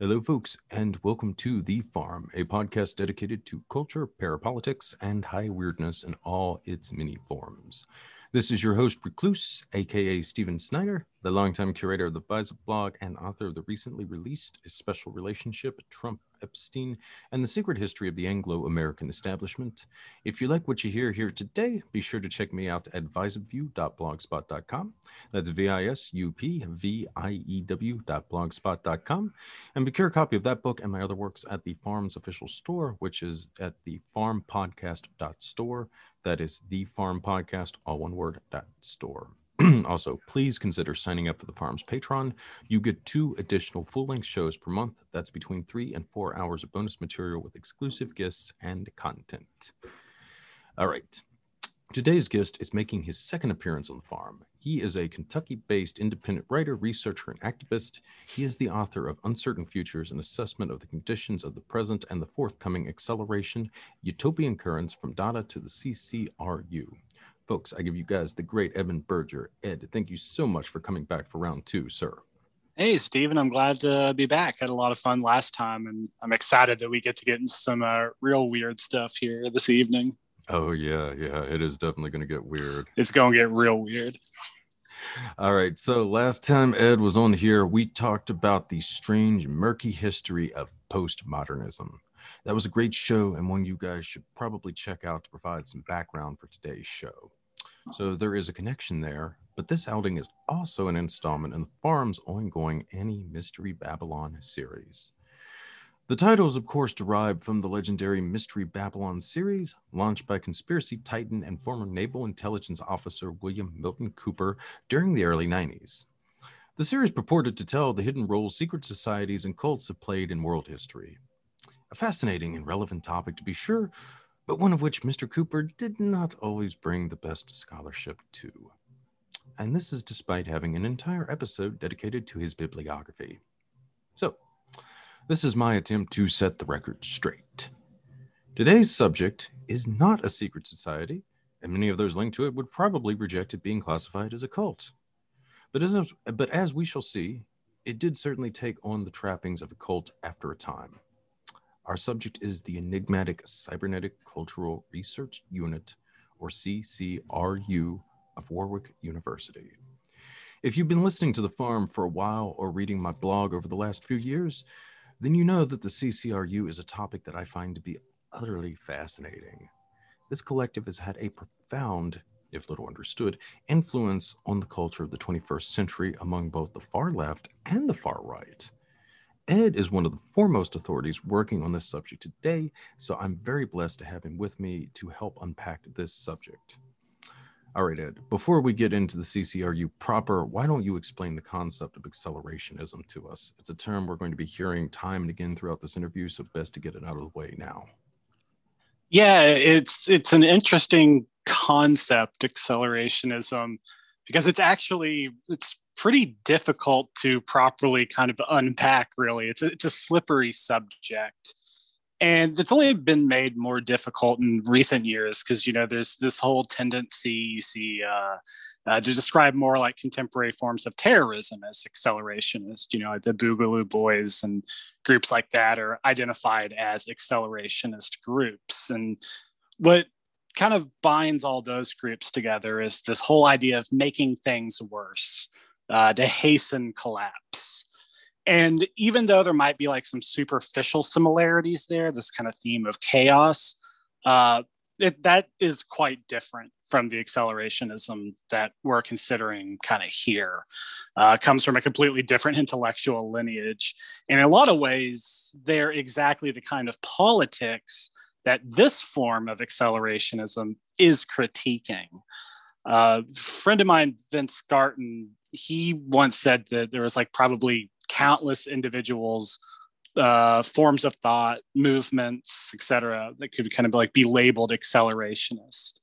Hello, folks, and welcome to The Farm, a podcast dedicated to culture, parapolitics, and high weirdness in all its many forms. This is your host, Recluse, aka Steven Snyder, the longtime curator of the Visup blog and author of the recently released A Special Relationship Trump Epstein, and the secret history of the Anglo American establishment. If you like what you hear here today, be sure to check me out at visupview.blogspot.com. That's V I S U P V I E W.blogspot.com. And procure a copy of that book and my other works at the Farm's official store, which is at the farmpodcast.store. That is the Farm Podcast, all one word, dot store. also, please consider signing up for the farm's Patreon. You get two additional full length shows per month. That's between three and four hours of bonus material with exclusive gifts and content. All right. Today's guest is making his second appearance on the farm. He is a Kentucky based independent writer, researcher, and activist. He is the author of Uncertain Futures An Assessment of the Conditions of the Present and the Forthcoming Acceleration Utopian Currents from Data to the CCRU. Folks, I give you guys the great Edmund Berger. Ed, thank you so much for coming back for round two, sir. Hey, Stephen, I'm glad to be back. Had a lot of fun last time, and I'm excited that we get to get into some uh, real weird stuff here this evening. Oh, yeah, yeah, it is definitely going to get weird. It's going to get real weird. All right. So last time Ed was on here, we talked about the strange, murky history of postmodernism. That was a great show, and one you guys should probably check out to provide some background for today's show. So there is a connection there, but this outing is also an installment in the farm's ongoing Anti-Mystery Babylon series. The title is, of course, derived from the legendary Mystery Babylon series, launched by conspiracy titan and former naval intelligence officer William Milton Cooper during the early 90s. The series purported to tell the hidden roles secret societies and cults have played in world history. A fascinating and relevant topic, to be sure, but one of which Mr. Cooper did not always bring the best scholarship to. And this is despite having an entire episode dedicated to his bibliography. So, this is my attempt to set the record straight. Today's subject is not a secret society, and many of those linked to it would probably reject it being classified as a cult. But as, but as we shall see, it did certainly take on the trappings of a cult after a time. Our subject is the enigmatic Cybernetic Cultural Research Unit, or CCRU, of Warwick University. If you've been listening to The Farm for a while or reading my blog over the last few years, then you know that the CCRU is a topic that I find to be utterly fascinating. This collective has had a profound, if little understood, influence on the culture of the 21st century among both the far left and the far right. Ed is one of the foremost authorities working on this subject today, so I'm very blessed to have him with me to help unpack this subject. All right, Ed, before we get into the CCRU proper, why don't you explain the concept of accelerationism to us? It's a term we're going to be hearing time and again throughout this interview, so best to get it out of the way now. Yeah, it's it's an interesting concept, accelerationism, because it's actually it's pretty difficult to properly kind of unpack really. It's a, it's a slippery subject. And it's only been made more difficult in recent years because you know there's this whole tendency you see uh, uh, to describe more like contemporary forms of terrorism as accelerationist you know the boogaloo boys and groups like that are identified as accelerationist groups. And what kind of binds all those groups together is this whole idea of making things worse uh, to hasten collapse. And even though there might be like some superficial similarities there, this kind of theme of chaos, uh, it, that is quite different from the accelerationism that we're considering kind of here. Uh, comes from a completely different intellectual lineage. And in a lot of ways, they're exactly the kind of politics that this form of accelerationism is critiquing. Uh, a friend of mine, Vince Garton, he once said that there was like probably countless individuals uh, forms of thought movements etc that could kind of like be labeled accelerationist.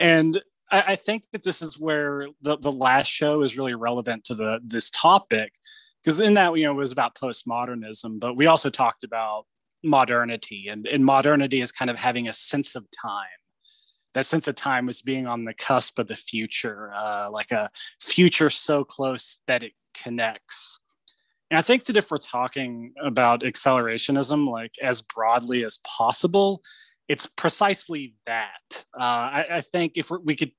And I, I, think that this is where the, the last show is really relevant to the this topic because in that you know it was about postmodernism but we also talked about modernity and, and modernity is kind of having a sense of time that sense of time was being on the cusp of the future, uh, like a future so close that it connects. And I think that if we're talking about accelerationism, like as broadly as possible, it's precisely that. Uh, I, I, think if we could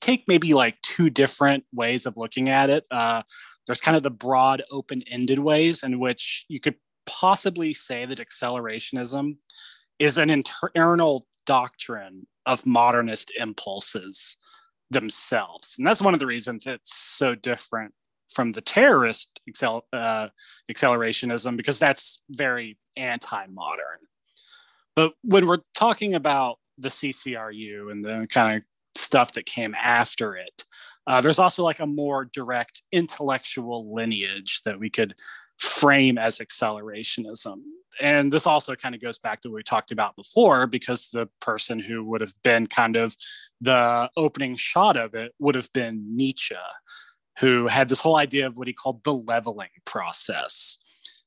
take maybe like two different ways of looking at it, uh, there's kind of the broad, open ended ways in which you could possibly say that accelerationism is an internal doctrine of modernist impulses themselves. And that's one of the reasons it's so different from the terrorist uh, accelerationism because that's very anti-modern. But when we're talking about the CCRU and the kind of stuff that came after it, uh, there's also like a more direct intellectual lineage that we could frame as accelerationism. And this also kind of goes back to what we talked about before, because the person who would have been kind of the opening shot of it would have been Nietzsche who had this whole idea of what he called the leveling process.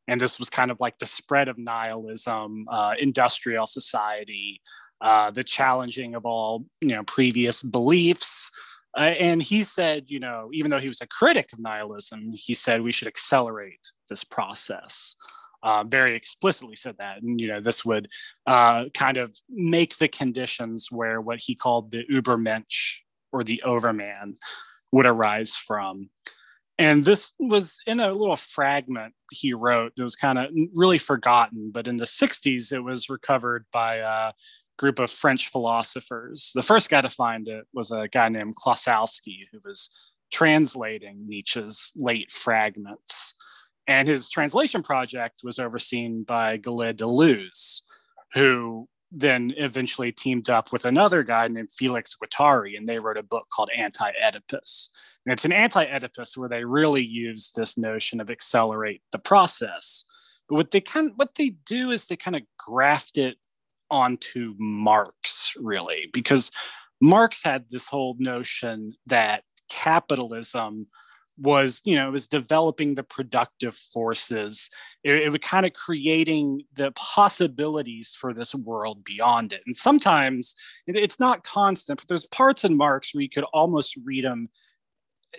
And this was kind of like the spread of nihilism, uh, industrial society, uh, the challenging of all you know previous beliefs. Uh, and he said, you know, even though he was a critic of nihilism, he said we should accelerate this process. Uh, very explicitly said that, and you know, this would uh, kind of make the conditions where what he called the Übermensch or the Overman would arise from. And this was in a little fragment he wrote that was kind of really forgotten, but in the 60s, it was recovered by a group of French philosophers. The first guy to find it was a guy named Klossowski, who was translating Nietzsche's late fragments. And his translation project was overseen by Gilles Deleuze, who then eventually teamed up with another guy named Felix Guattari, and they wrote a book called Anti Oedipus. And it's an anti Oedipus where they really use this notion of accelerate the process. But what they kind of, what they do is they kind of graft it onto Marx, really, because Marx had this whole notion that capitalism was you know was developing the productive forces. It, it was kind of creating the possibilities for this world beyond it. And sometimes it's not constant but there's parts in marx where you could almost read him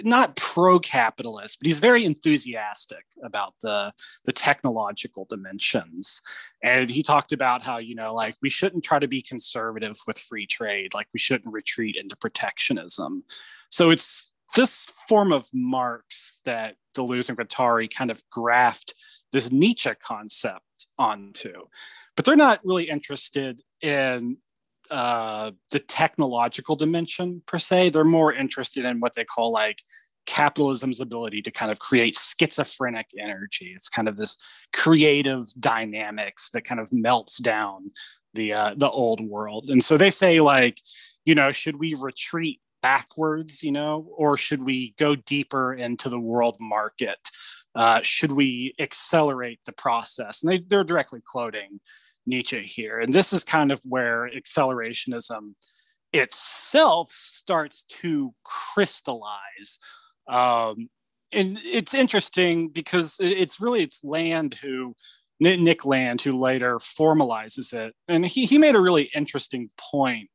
not pro-capitalist, but he's very enthusiastic about the the technological dimensions. And he talked about how you know, like we shouldn't try to be conservative with free trade, like we shouldn't retreat into protectionism. So it's this form of Marx that Deleuze and Guattari kind of graft this Nietzsche concept onto. But they're not really interested in uh, the technological dimension per se. They're more interested in what they call like capitalism's ability to kind of create schizophrenic energy. It's kind of this creative dynamics that kind of melts down the uh, the old world. And so they say like, you know, should we retreat backwards, you know, or should we go deeper into the world market? Uh, should we accelerate the process? And they, they're directly quoting Nietzsche here. And this is kind of where accelerationism itself starts to crystallize. Um, and it's interesting because it's really it's Land who Nick Land who later formalizes it, and he he made a really interesting point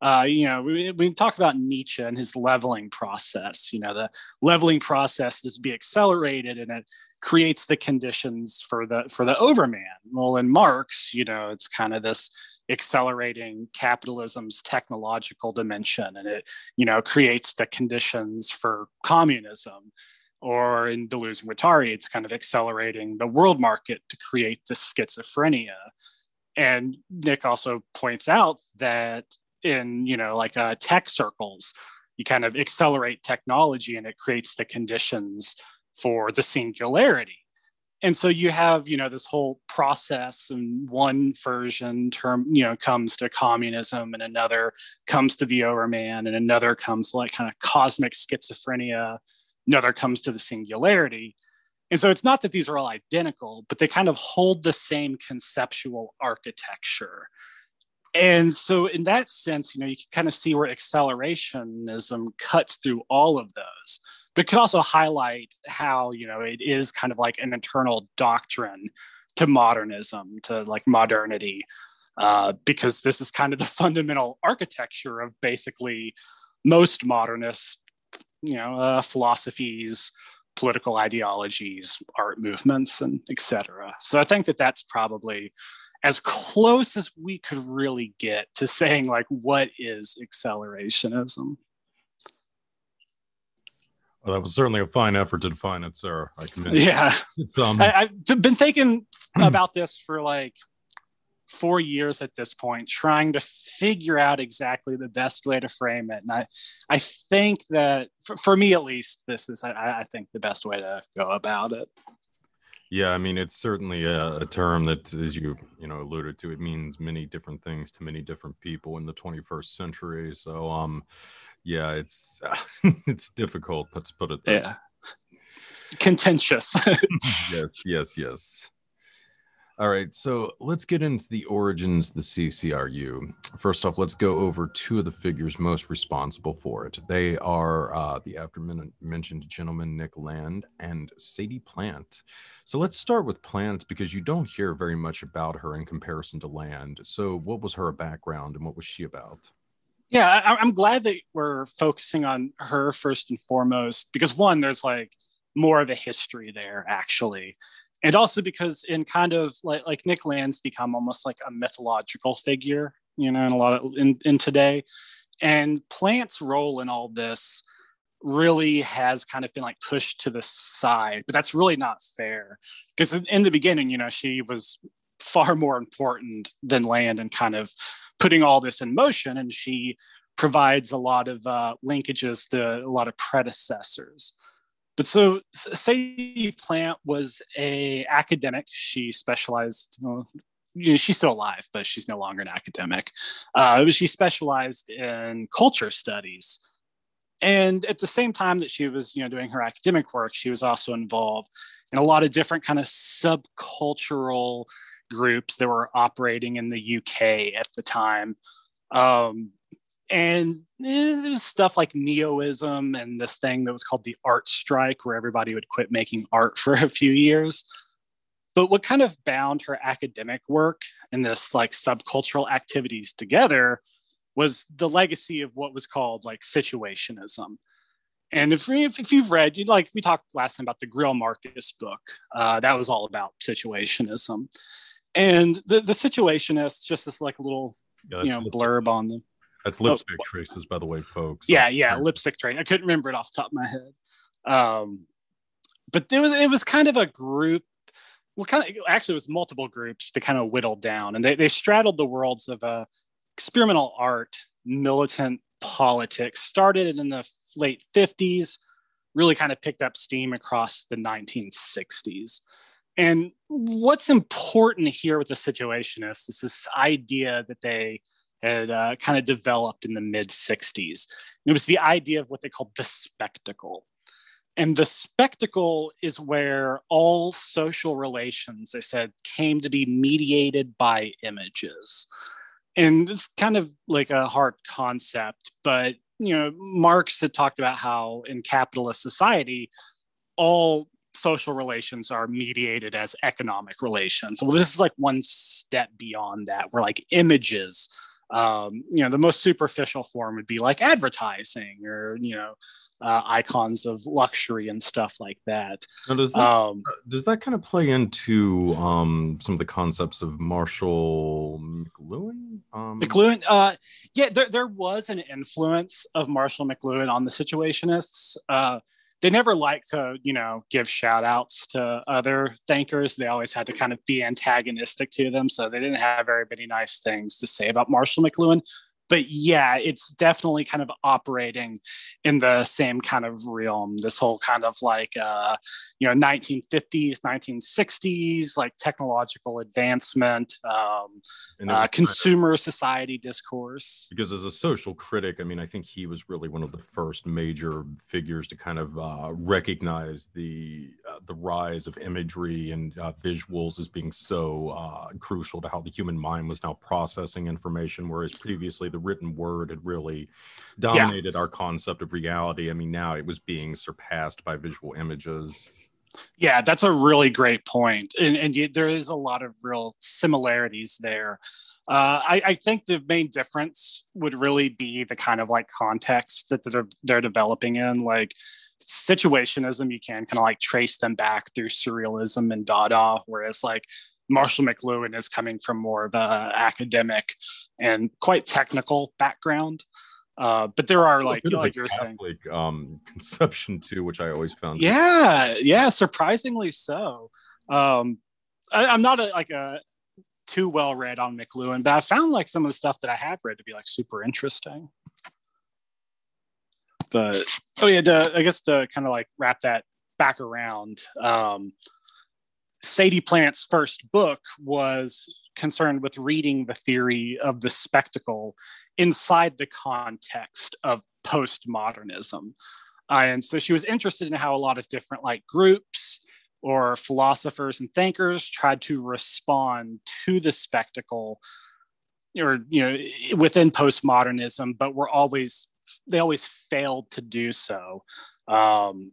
uh, you know, we, we talk about Nietzsche and his leveling process. You know, the leveling process is to be accelerated, and it creates the conditions for the for the overman. Well, in Marx, you know, it's kind of this accelerating capitalism's technological dimension, and it you know creates the conditions for communism. Or in Deleuze and Guattari, it's kind of accelerating the world market to create this schizophrenia. And Nick also points out that in you know like uh, tech circles. You kind of accelerate technology and it creates the conditions for the singularity. And so you have you know this whole process and one version term you know comes to communism and another comes to the overman and another comes like kind of cosmic schizophrenia another comes to the singularity. And so it's not that these are all identical but they kind of hold the same conceptual architecture and so in that sense you know you can kind of see where accelerationism cuts through all of those but could also highlight how you know it is kind of like an internal doctrine to modernism to like modernity uh, because this is kind of the fundamental architecture of basically most modernist you know uh, philosophies political ideologies, art movements, and etc. So I think that that's probably as close as we could really get to saying like what is accelerationism. Well, that was certainly a fine effort to define it, sir. I commend Yeah, it's, um... I, I've been thinking about this for like four years at this point, trying to figure out exactly the best way to frame it. And I, I think that for, for me at least, this is I, I think the best way to go about it. Yeah, I mean, it's certainly a, a, term that, as you you know alluded to, it means many different things to many different people in the 21st century. So, um, yeah, it's uh, it's difficult. Let's put it there. Yeah, contentious. yes, yes, yes. All right, so let's get into the origins of the CCRU. First off, let's go over two of the figures most responsible for it. They are uh, the after mentioned gentleman Nick Land and Sadie Plant. So let's start with Plant because you don't hear very much about her in comparison to Land. So, what was her background and what was she about? Yeah, I- I'm glad that we're focusing on her first and foremost because one, there's like more of a history there actually and also because in kind of like like Nick Land's become almost like a mythological figure, you know, in a lot of in, in today. And Plant's role in all this really has kind of been like pushed to the side, but that's really not fair because in, in the beginning, you know, she was far more important than Land and kind of putting all this in motion, and she provides a lot of uh, linkages to a lot of predecessors. But so Sadie Plant was a academic. She specialized, you know, she's still alive, but she's no longer an academic. Uh, she specialized in culture studies. And at the same time that she was, you know, doing her academic work, she was also involved in a lot of different kind of subcultural groups that were operating in the UK at the time. Um, and eh, there's stuff like neoism and this thing that was called the art strike where everybody would quit making art for a few years. But what kind of bound her academic work and this like subcultural activities together was the legacy of what was called like situationism. And if, if, if you've read you like we talked last time about the Greil Marcus book. Uh, that was all about situationism. And the, the situationists just this like little yeah, you know blurb on them that's oh, lipstick oh, traces, by the way, folks. Yeah, yeah, lipstick trace. I couldn't remember it off the top of my head. Um, but there was it was kind of a group. Well, kind of actually, it was multiple groups to kind of whittle down, and they they straddled the worlds of uh, experimental art, militant politics. Started in the late '50s, really kind of picked up steam across the 1960s. And what's important here with the situationists is this idea that they had uh, kind of developed in the mid 60s. It was the idea of what they called the spectacle. And the spectacle is where all social relations, they said, came to be mediated by images. And it's kind of like a hard concept, but you know, Marx had talked about how in capitalist society, all social relations are mediated as economic relations. Well, this is like one step beyond that, where like images um, you know the most superficial form would be like advertising or you know uh, icons of luxury and stuff like that. Now does, this, um, does that kind of play into um, some of the concepts of marshall mcluhan? Um, mcluhan uh, yeah there, there was an influence of marshall mcluhan on the situationists uh, they never like to, you know, give shout outs to other thinkers. They always had to kind of be antagonistic to them. So they didn't have very many nice things to say about Marshall McLuhan but yeah, it's definitely kind of operating in the same kind of realm. This whole kind of like, uh, you know, 1950s, 1960s, like technological advancement, um, uh, consumer of, society discourse. Because as a social critic, I mean, I think he was really one of the first major figures to kind of uh, recognize the the rise of imagery and uh, visuals as being so uh, crucial to how the human mind was now processing information, whereas previously the written word had really dominated yeah. our concept of reality. I mean, now it was being surpassed by visual images. Yeah, that's a really great point. And, and there is a lot of real similarities there. Uh, I, I, think the main difference would really be the kind of like context that they're, they're developing in. Like situationism, you can kind of like trace them back through surrealism and Dada, whereas like Marshall McLuhan is coming from more of a academic and quite technical background. Uh, but there are like like you're Catholic, saying um, conception too, which I always found. Yeah, yeah, surprisingly so. Um, I, am not a, like a too well read on McLuhan, but I found like some of the stuff that I have read to be like super interesting. But oh yeah, to, I guess to kind of like wrap that back around, um, Sadie Plant's first book was concerned with reading the theory of the spectacle inside the context of postmodernism. Uh, and so she was interested in how a lot of different like groups or philosophers and thinkers tried to respond to the spectacle or you know within postmodernism but were always they always failed to do so um,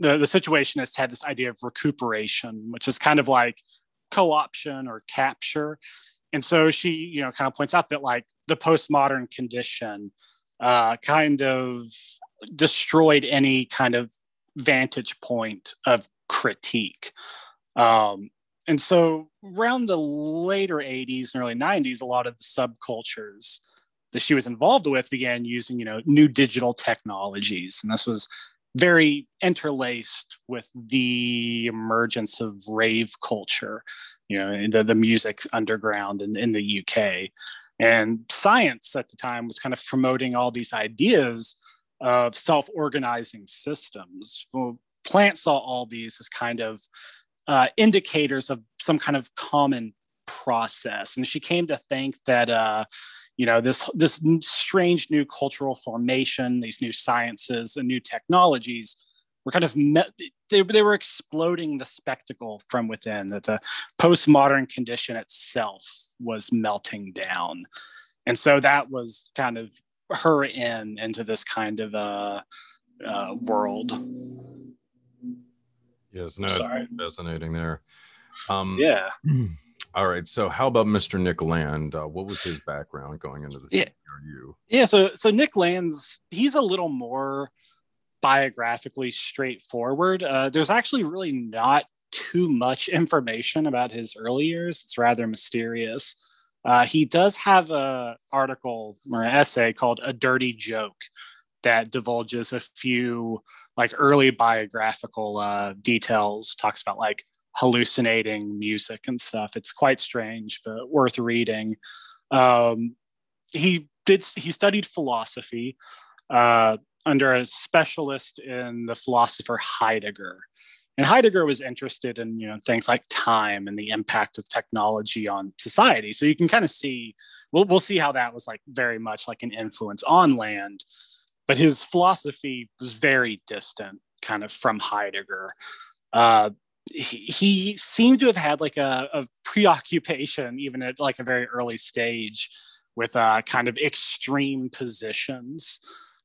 the, the situationists had this idea of recuperation which is kind of like co-option or capture and so she you know kind of points out that like the postmodern condition uh, kind of destroyed any kind of vantage point of critique. Um, and so around the later 80s and early 90s, a lot of the subcultures that she was involved with began using, you know, new digital technologies. And this was very interlaced with the emergence of rave culture, you know, the, the music underground in, in the UK. And science at the time was kind of promoting all these ideas of self-organizing systems. Well, Plant saw all these as kind of uh, indicators of some kind of common process, and she came to think that uh, you know this this strange new cultural formation, these new sciences and new technologies were kind of met, they, they were exploding the spectacle from within that the postmodern condition itself was melting down and so that was kind of her in into this kind of uh, uh, world Yes, no, fascinating there. Um, yeah. All right. So, how about Mr. Nick Land? Uh, what was his background going into this? Yeah. You? Yeah. So, so Nick Land's he's a little more biographically straightforward. Uh, there's actually really not too much information about his early years. It's rather mysterious. Uh, he does have a article or an essay called "A Dirty Joke," that divulges a few like early biographical uh, details, talks about like hallucinating music and stuff. It's quite strange, but worth reading. Um, he did he studied philosophy uh, under a specialist in the philosopher Heidegger. And Heidegger was interested in you know things like time and the impact of technology on society. So you can kind of see we'll we'll see how that was like very much like an influence on Land but his philosophy was very distant kind of from Heidegger. Uh, he, seemed to have had like a, a, preoccupation, even at like a very early stage, with uh, kind of extreme positions.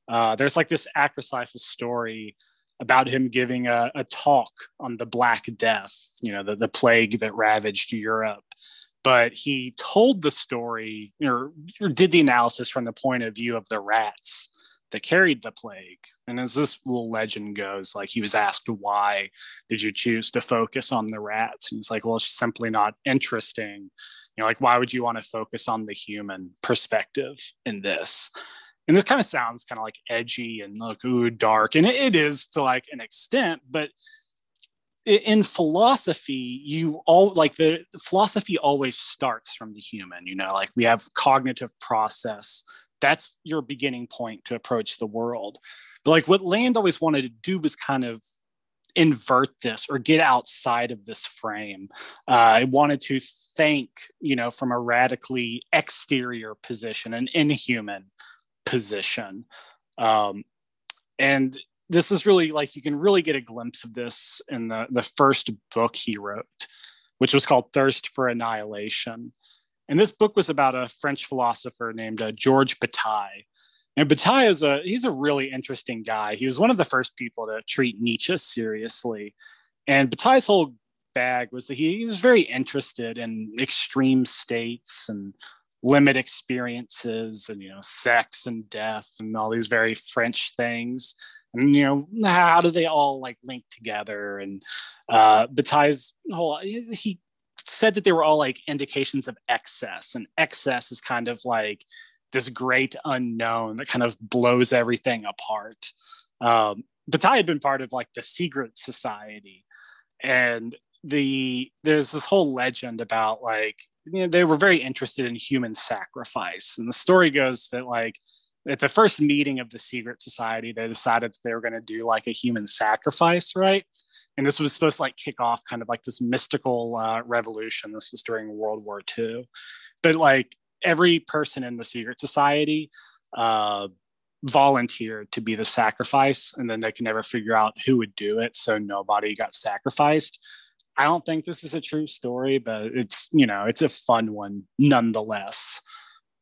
Uh, there's like this Akrasiphus story about him giving a, a, talk on the Black Death, you know, the, the plague that ravaged Europe. But he told the story or, or did the analysis from the point of view of the rats that carried the plague. And as this little legend goes, like he was asked, why did you choose to focus on the rats? And he's like, well, it's simply not interesting. You know, like, why would you want to focus on the human perspective in this? And this kind of sounds kind of like edgy and like, ooh, dark. And it is to like an extent, but in philosophy you all like the, the, philosophy always starts from the human you know like we have cognitive process that's your beginning point to approach the world. But like what Land always wanted to do was kind of invert this or get outside of this frame. Uh, I wanted to think, you know, from a radically exterior position, an inhuman position. Um, and this is really like you can really get a glimpse of this in the, the first book he wrote, which was called Thirst for Annihilation. And this book was about a French philosopher named uh, Georges Bataille. And Bataille is a he's a really interesting guy. He was one of the first people to treat Nietzsche seriously. And Bataille's whole bag was that he, he was very interested in extreme states and limit experiences and you know sex and death and all these very French things. and you know how do they all like link together and uh Bataille's whole he said that they were all like indications of excess and excess is kind of like this great unknown that kind of blows everything apart. Um Bataille had been part of like the secret society and the there's this whole legend about like you know, they were very interested in human sacrifice and the story goes that like at the first meeting of the secret society they decided that they were going to do like a human sacrifice right and this was supposed to like kick off kind of like this mystical uh, revolution this was during world war ii but like every person in the secret society uh, volunteered to be the sacrifice and then they could never figure out who would do it so nobody got sacrificed I don't think this is a true story, but it's you know it's a fun one nonetheless.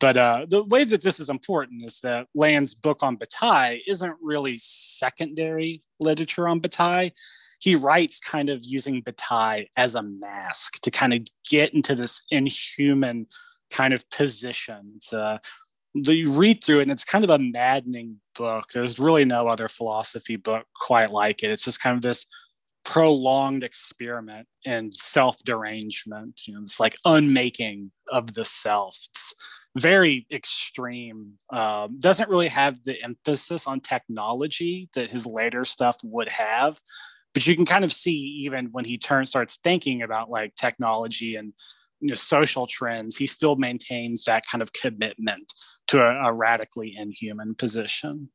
But uh, the way that this is important is that Land's book on Bataille isn't really secondary literature on Bataille. He writes kind of using Bataille as a mask to kind of get into this inhuman kind of position. It's, you read through it and it's kind of a maddening book. There's really no other philosophy book quite like it. It's just kind of this prolonged experiment in self derangement. You know, it's like unmaking of the self. It's very extreme. Um, doesn't really have the emphasis on technology that his later stuff would have. But you can kind of see even when he turns starts thinking about like technology and you know, social trends, he still maintains that kind of commitment to a, a radically inhuman position.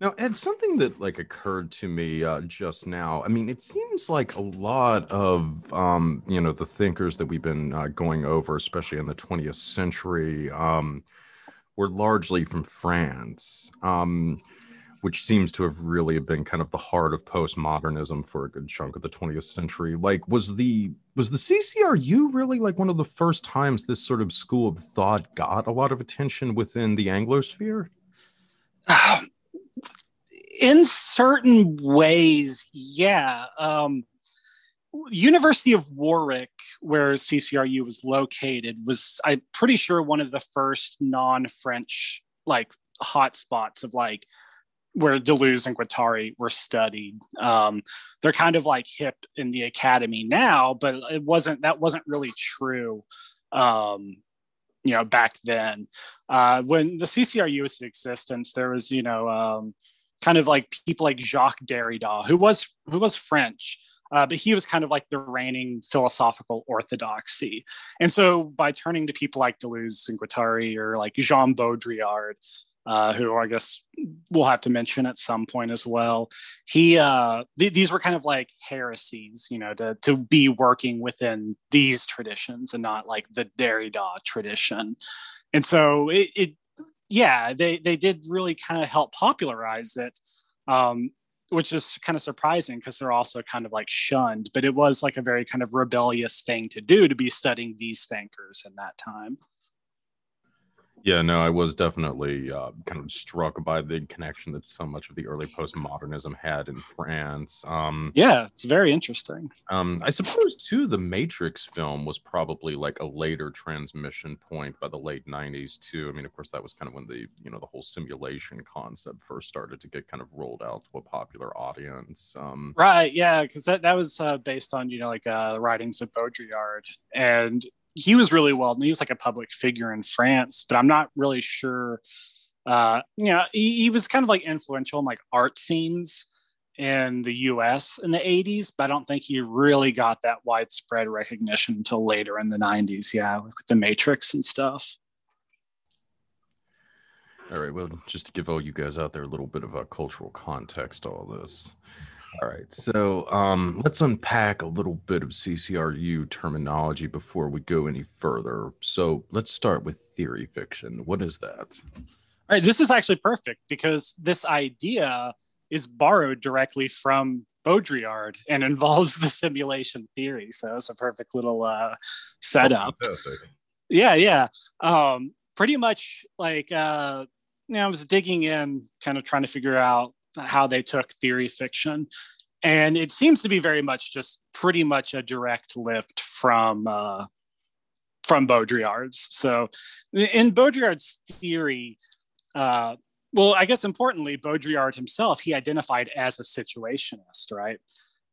Now, Ed, something that like occurred to me uh, just now. I mean, it seems like a lot of um, you know the thinkers that we've been uh, going over, especially in the 20th century, um, were largely from France, um, which seems to have really been kind of the heart of postmodernism for a good chunk of the 20th century. Like, was the was the CCRU really like one of the first times this sort of school of thought got a lot of attention within the Anglosphere? in certain ways, yeah. Um, University of Warwick, where CCRU was located, was I'm pretty sure one of the first non-French like hotspots of like where Deleuze and Guattari were studied. Um, they're kind of like hip in the academy now, but it wasn't that wasn't really true. Um, you know, back then, uh, when the CCRU was in existence, there was you know um, kind of like people like Jacques Derrida, who was who was French, uh, but he was kind of like the reigning philosophical orthodoxy. And so by turning to people like Deleuze and Guattari or like Jean Baudrillard, uh, who I guess we'll have to mention at some point as well. He uh, th- these were kind of like heresies, you know, to to be working within these traditions and not like the Derrida tradition. And so it, it yeah, they they did really kind of help popularize it, um, which is kind of surprising because they're also kind of like shunned. But it was like a very kind of rebellious thing to do to be studying these thinkers in that time. Yeah, no, I was definitely uh, kind of struck by the connection that so much of the early postmodernism had in France. Um, yeah, it's very interesting. Um, I suppose too, the Matrix film was probably like a later transmission point by the late '90s too. I mean, of course, that was kind of when the you know the whole simulation concept first started to get kind of rolled out to a popular audience. Um, right? Yeah, because that that was uh, based on you know like uh, the writings of Baudrillard, and he was really well known. He was like a public figure in France, but I'm not really sure. Uh, you know, he, he was kind of like influential in like art scenes in the US in the 80s, but I don't think he really got that widespread recognition until later in the 90s. Yeah, with the Matrix and stuff. All right. Well, just to give all you guys out there a little bit of a cultural context, all this. All right. So um, let's unpack a little bit of CCRU terminology before we go any further. So let's start with theory fiction. What is that? All right. This is actually perfect because this idea is borrowed directly from Baudrillard and involves the simulation theory. So it's a perfect little uh, setup. Oh, yeah. Yeah. Um, pretty much like, uh, you know, I was digging in, kind of trying to figure out how they took theory fiction. And it seems to be very much just pretty much a direct lift from uh, from Baudrillard's. So in Baudrillard's theory, uh, well, I guess importantly, Baudrillard himself, he identified as a situationist, right?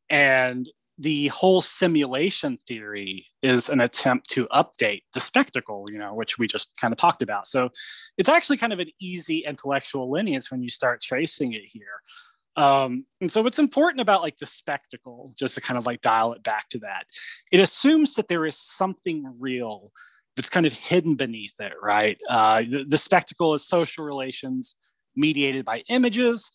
And the whole simulation theory is an attempt to update the spectacle, you know, which we just kind of talked about. So it's actually kind of an easy intellectual lineage when you start tracing it here. Um, and so what's important about like the spectacle, just to kind of like dial it back to that, it assumes that there is something real that's kind of hidden beneath it, right? Uh, the, the spectacle is social relations mediated by images,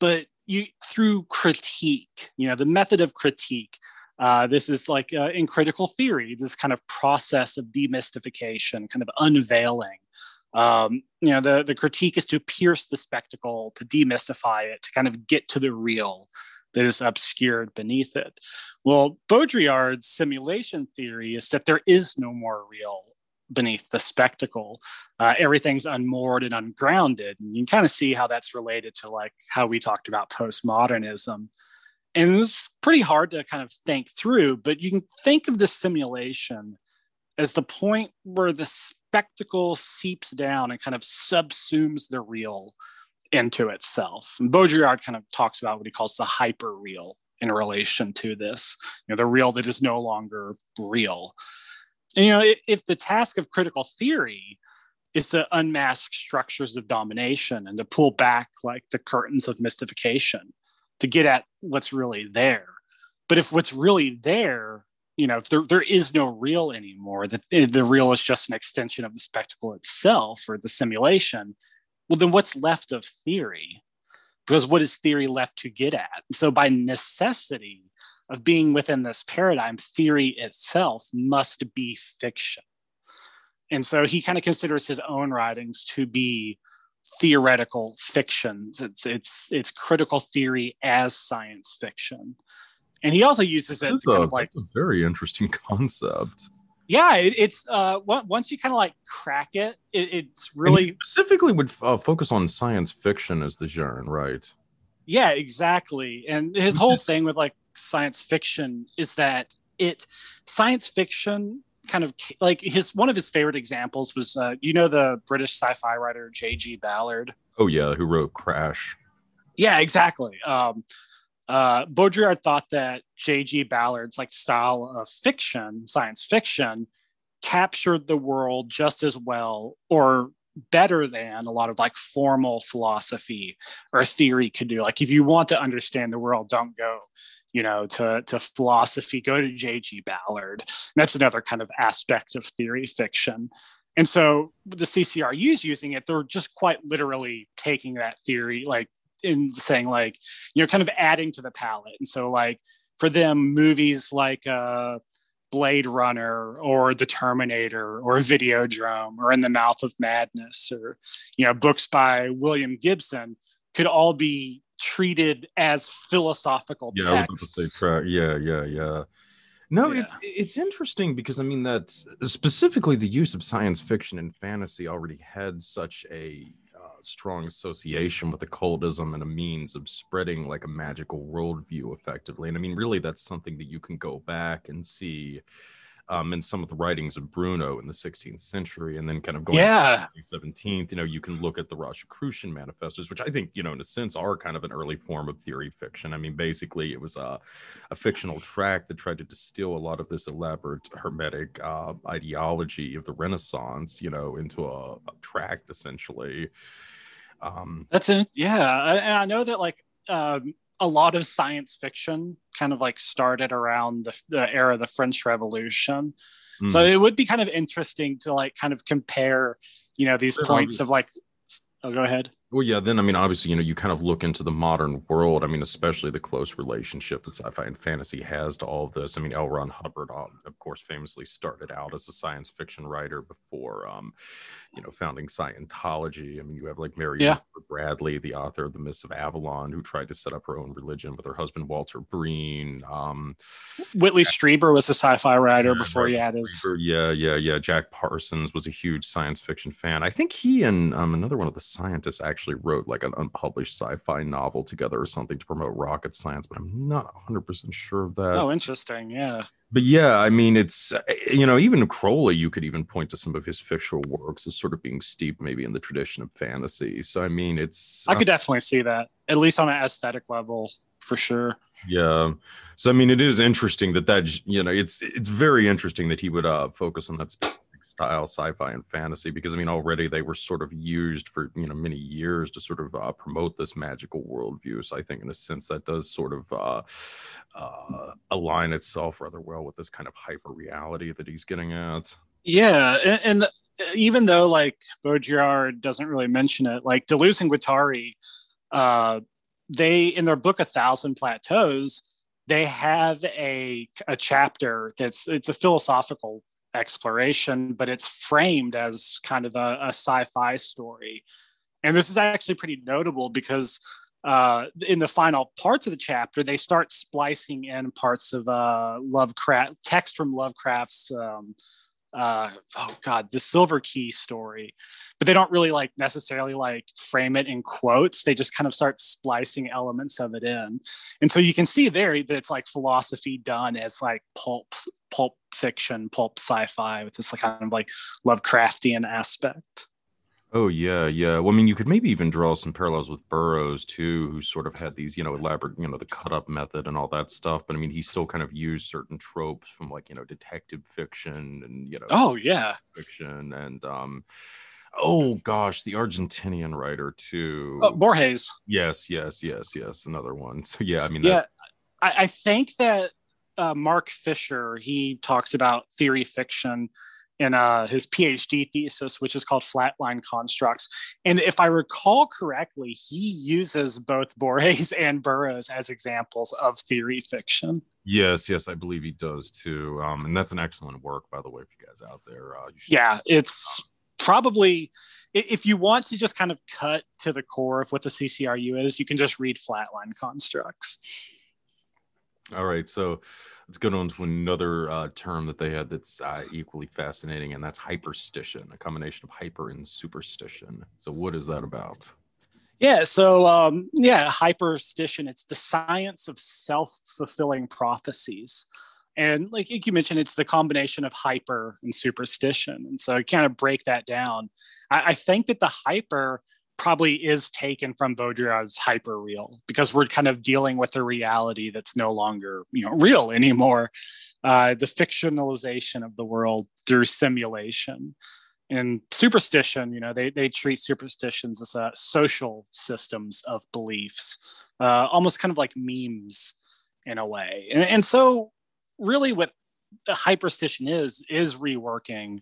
but you through critique, you know, the method of critique. Uh, this is like uh, in critical theory, this kind of process of demystification, kind of unveiling. Um, you know, the, the critique is to pierce the spectacle, to demystify it, to kind of get to the real that is obscured beneath it. Well, Baudrillard's simulation theory is that there is no more real beneath the spectacle. Uh, everything's unmoored and ungrounded. And you can kind of see how that's related to like how we talked about postmodernism. And it's pretty hard to kind of think through, but you can think of the simulation as the point where the spectacle seeps down and kind of subsumes the real into itself. And Baudrillard kind of talks about what he calls the hyper real in relation to this, you know, the real that is no longer real. And, you know, if the task of critical theory is to unmask structures of domination and to pull back like the curtains of mystification to get at what's really there. But if what's really there, you know, if there, there is no real anymore, that the real is just an extension of the spectacle itself or the simulation, well, then what's left of theory? Because what is theory left to get at? So by necessity, of being within this paradigm, theory itself must be fiction. And so he kind of considers his own writings to be theoretical fictions. It's it's it's critical theory as science fiction. And he also uses it that's, kind a, of like a very interesting concept. Yeah, it, it's uh, once you kind of like crack it, it it's really specifically would uh, focus on science fiction as the genre, right? Yeah, exactly. And his whole thing with like science fiction is that it science fiction kind of like his one of his favorite examples was uh, you know the British sci-fi writer J.G. Ballard. Oh yeah, who wrote Crash. Yeah, exactly. Um, uh, Baudrillard thought that J.G. Ballard's like style of fiction, science fiction, captured the world just as well, or better than a lot of like formal philosophy or theory could do. Like if you want to understand the world, don't go, you know, to, to philosophy, go to J.G. Ballard. And that's another kind of aspect of theory fiction. And so the CCRU's using it, they're just quite literally taking that theory, like in saying like, you know, kind of adding to the palette. And so like for them, movies like uh Blade Runner or The Terminator or Videodrome or In the Mouth of Madness or you know books by William Gibson could all be treated as philosophical yeah, texts. yeah, yeah, yeah. No, yeah. it's it's interesting because I mean that's specifically the use of science fiction and fantasy already had such a strong association with occultism and a means of spreading like a magical worldview effectively. And I mean, really, that's something that you can go back and see um, in some of the writings of Bruno in the 16th century, and then kind of going yeah. to the 17th, you know, you can look at the Rosicrucian manifestos, which I think, you know, in a sense are kind of an early form of theory fiction. I mean, basically, it was a, a fictional tract that tried to distill a lot of this elaborate hermetic uh, ideology of the Renaissance, you know, into a, a tract essentially. Um, That's it. Yeah, I, I know that like um, a lot of science fiction kind of like started around the, the era of the French Revolution. Mm. So it would be kind of interesting to like kind of compare, you know, these points of like. Oh, go ahead. Well, yeah. Then, I mean, obviously, you know, you kind of look into the modern world. I mean, especially the close relationship that sci-fi and fantasy has to all of this. I mean, L. Ron Hubbard, uh, of course, famously started out as a science fiction writer before, um, you know, founding Scientology. I mean, you have like Mary yeah. Bradley, the author of The Mists of Avalon, who tried to set up her own religion with her husband Walter Breen. Um, Whitley Strieber was a sci-fi writer yeah, before he had his. Yeah, yeah, yeah. Jack Parsons was a huge science fiction fan. I think he and um, another one of the scientists actually actually wrote like an unpublished sci-fi novel together or something to promote rocket science, but I'm not 100% sure of that. Oh, interesting. Yeah. But yeah, I mean, it's you know, even Crowley, you could even point to some of his fictional works as sort of being steeped maybe in the tradition of fantasy. So I mean, it's I could uh, definitely see that at least on an aesthetic level for sure. Yeah. So I mean, it is interesting that that you know, it's it's very interesting that he would uh focus on that specific style sci-fi and fantasy because I mean already they were sort of used for you know many years to sort of uh, promote this magical worldview. So I think in a sense that does sort of uh, uh, align itself rather well with this kind of hyper reality that he's getting at. Yeah, and, and even though like Baudrillard doesn't really mention it, like Deleuze and Guattari, uh, they in their book A Thousand Plateaus, they have a a chapter that's it's a philosophical exploration, but it's framed as kind of a, a sci-fi story. And this is actually pretty notable because uh, in the final parts of the chapter, they start splicing in parts of uh, Lovecraft text from Lovecraft's um, uh, oh god, the Silver Key story, but they don't really like necessarily like frame it in quotes. They just kind of start splicing elements of it in, and so you can see there that it's like philosophy done as like pulp pulp fiction, pulp sci-fi with this like kind of like Lovecraftian aspect. Oh yeah, yeah. Well, I mean, you could maybe even draw some parallels with Burroughs too, who sort of had these, you know, elaborate, you know, the cut up method and all that stuff. But I mean, he still kind of used certain tropes from like, you know, detective fiction and you know, oh yeah, fiction and um, oh gosh, the Argentinian writer too, oh, Borges. Yes, yes, yes, yes. Another one. So yeah, I mean, yeah, I, I think that uh, Mark Fisher he talks about theory fiction in uh, his PhD thesis, which is called Flatline Constructs. And if I recall correctly, he uses both Borges and Burroughs as examples of theory fiction. Yes, yes, I believe he does too. Um, and that's an excellent work, by the way, for you guys out there. Uh, yeah, it's probably if you want to just kind of cut to the core of what the CCRU is, you can just read Flatline Constructs. All right, so let's go on to another uh, term that they had that's uh, equally fascinating, and that's hyperstition, a combination of hyper and superstition. So, what is that about? Yeah, so um, yeah, hyperstition. It's the science of self-fulfilling prophecies, and like you mentioned, it's the combination of hyper and superstition. And so, I kind of break that down. I, I think that the hyper probably is taken from Baudrillard's hyper real because we're kind of dealing with a reality that's no longer you know real anymore. Uh, the fictionalization of the world through simulation and superstition. You know, they they treat superstitions as uh, social systems of beliefs, uh, almost kind of like memes in a way. And, and so, really, what hyperstition is is reworking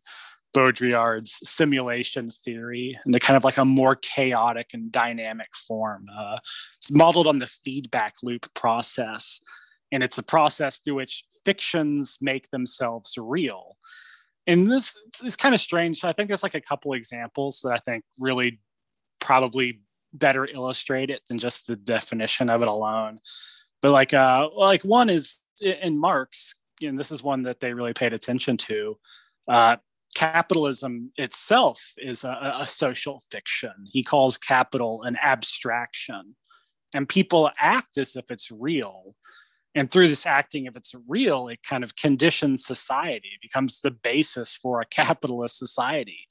Baudrillard's simulation theory into kind of like a more chaotic and dynamic form. Uh, it's modeled on the feedback loop process, and it's a process through which fictions make themselves real. And this is kind of strange. So I think there's like a couple examples that I think really probably better illustrate it than just the definition of it alone. But like, uh, like one is in Marx, and this is one that they really paid attention to. Uh, capitalism itself is a, a, social fiction. He calls capital an abstraction. And people act as if it's real. And through this acting, if it's real, it kind of conditions society, it becomes the basis for a capitalist society.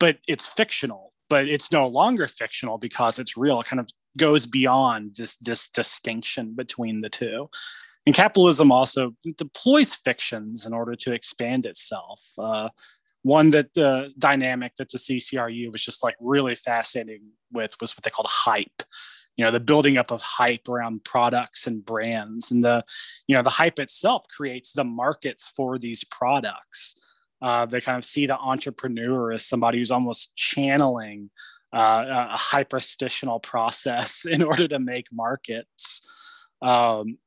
But it's fictional, but it's no longer fictional because it's real. It kind of goes beyond this, this distinction between the two. And capitalism also deploys fictions in order to expand itself. Uh, one that uh, dynamic that the CCRU was just like really fascinating with was what they called hype. You know, the building up of hype around products and brands, and the, you know, the hype itself creates the markets for these products. Uh, they kind of see the entrepreneur as somebody who's almost channeling uh, a hyperstitional process in order to make markets. Um,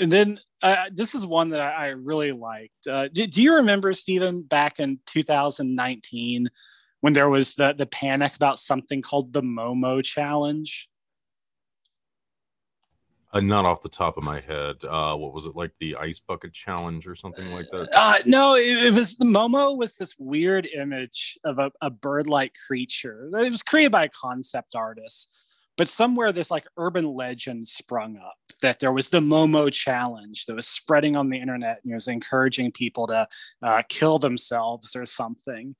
and then uh, this is one that I, I really liked. Uh, do, do, you remember, Stephen, back in 2019 when there was the, the panic about something called the Momo Challenge? Uh, not off the top of my head. Uh, what was it like the ice bucket challenge or something like that? Uh, no, it, it, was the Momo was this weird image of a, a bird-like creature. It was created by a concept artist, but somewhere this like urban legend sprung up that there was the Momo challenge that was spreading on the internet and it was encouraging people to uh, kill themselves or something.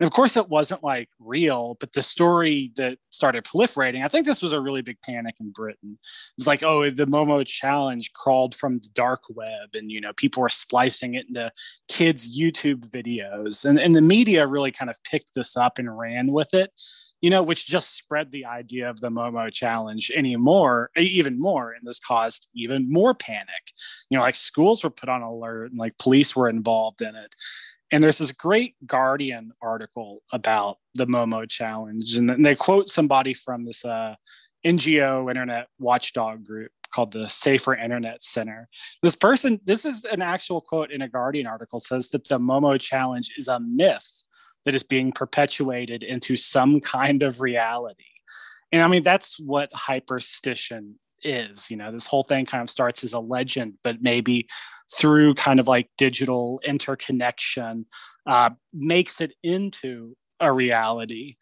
And of course, it wasn't like real, but the story that started proliferating, I think this was a really big panic in Britain. It's like, oh, the Momo challenge crawled from the dark web, and you know, people were splicing it into kids' YouTube videos. And, and the media really kind of picked this up and ran with it, you know, which just spread the idea of the Momo challenge anymore, even more. And this caused even more panic. You know, like schools were put on alert and like police were involved in it. And there's this great Guardian article about the Momo challenge. And they quote somebody from this uh, NGO internet watchdog group called the Safer Internet Center. This person, this is an actual quote in a Guardian article, says that the Momo challenge is a myth that is being perpetuated into some kind of reality. And I mean, that's what hyperstition is. You know, this whole thing kind of starts as a legend, but maybe through kind of like digital interconnection uh, makes it into a reality.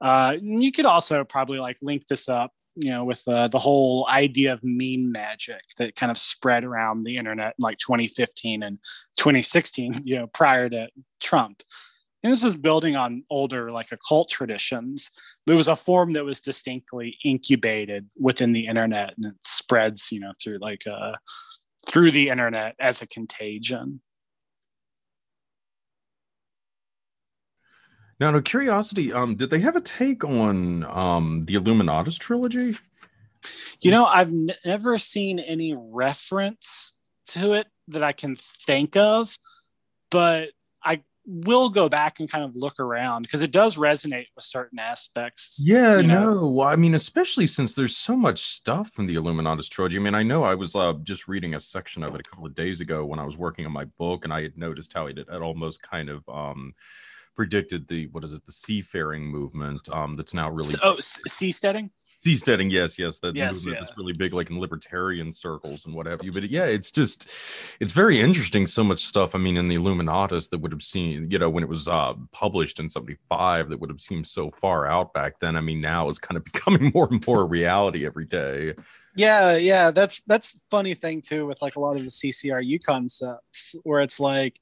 Uh, you could also probably like link this up, you know, with uh, the whole idea of meme magic that kind of spread around the internet in like 2015 and 2016, you know, prior to Trump. And this is building on older like occult traditions. But it was a form that was distinctly incubated within the internet and it spreads, you know, through like uh, through the internet as a contagion. Now, out of curiosity, um, did they have a take on um, the Illuminatus trilogy? You know, I've n- never seen any reference to it that I can think of, but I will go back and kind of look around because it does resonate with certain aspects. Yeah, you know? no, I mean, especially since there's so much stuff from the Illuminatus trilogy. I mean, I know I was uh, just reading a section of it a couple of days ago when I was working on my book, and I had noticed how it had almost kind of um, predicted the what is it, the seafaring movement um, that's now really oh seasteading. Seasteading, yes, yes, that yes, movement yeah. is really big, like in libertarian circles and what have you. But yeah, it's just, it's very interesting. So much stuff. I mean, in the Illuminatus that would have seen, you know, when it was uh, published in '75, that would have seemed so far out back then. I mean, now is kind of becoming more and more a reality every day. Yeah, yeah, that's that's funny thing too with like a lot of the CCRU concepts, where it's like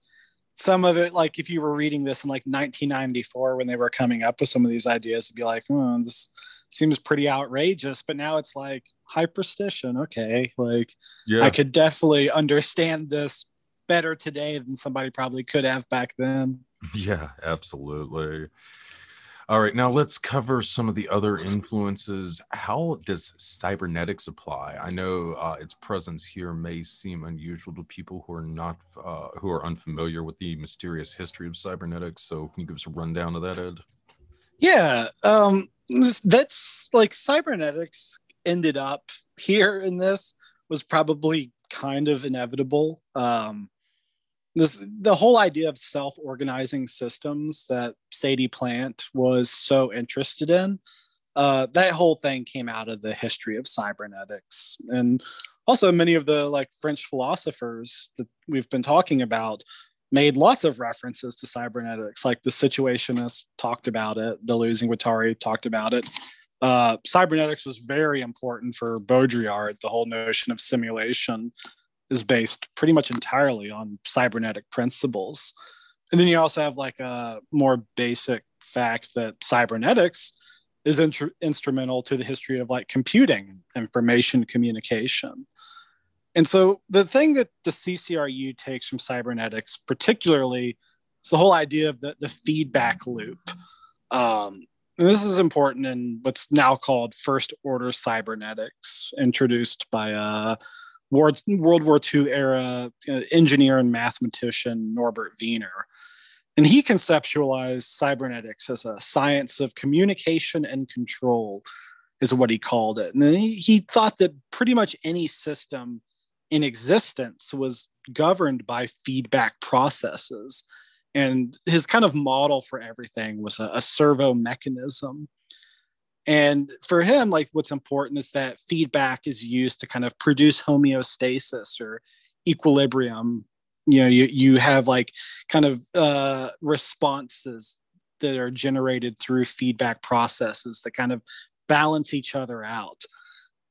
some of it, like if you were reading this in like 1994 when they were coming up with some of these ideas, to be like, oh, this seems pretty outrageous but now it's like hyperstition okay like yeah. i could definitely understand this better today than somebody probably could have back then. Yeah absolutely. All right now let's cover some of the other influences. How does cybernetics apply? I know uh, its presence here may seem unusual to people who are not uh, who are unfamiliar with the mysterious history of cybernetics so can you give us a rundown of that ed yeah um that's like cybernetics ended up here in this was probably kind of inevitable. Um, this the whole idea of self-organizing systems that Sadie Plant was so interested in. Uh, that whole thing came out of the history of cybernetics, and also many of the like French philosophers that we've been talking about made lots of references to cybernetics, like the Situationists talked about it, Deleuze and Guattari talked about it. Uh, cybernetics was very important for Baudrillard. The whole notion of simulation is based pretty much entirely on cybernetic principles. And then you also have like a more basic fact that cybernetics is instrumental to the history of like computing, information communication. And so the thing that the CCRU takes from cybernetics, particularly, is the whole idea of the, the feedback loop. Um, this is important in what's now called first order cybernetics, introduced by uh, World, World War II era engineer and mathematician Norbert Wiener. And he conceptualized cybernetics as a science of communication and control, is what he called it. And he, he thought that pretty much any system in existence was governed by feedback processes. And his kind of model for everything was a, a servo mechanism. And for him, like what's important is that feedback is used to kind of produce homeostasis or equilibrium. You know, you, you have like kind of uh, responses that are generated through feedback processes that kind of balance each other out.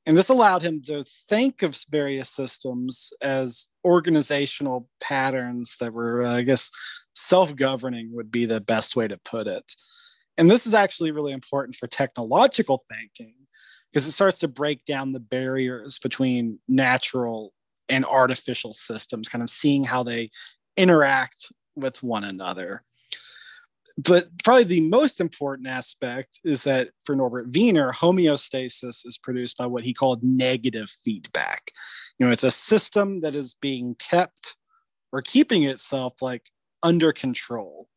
And this allowed him to think of various systems as organizational patterns that were, uh, I guess, self governing would be the best way to put it. And this is actually really important for technological thinking because it starts to break down the barriers between natural and artificial systems, kind of seeing how they interact with one another but probably the most important aspect is that for Norbert Wiener, homeostasis is produced by what he called negative feedback. You know, it's a system that is being kept or keeping itself like under control.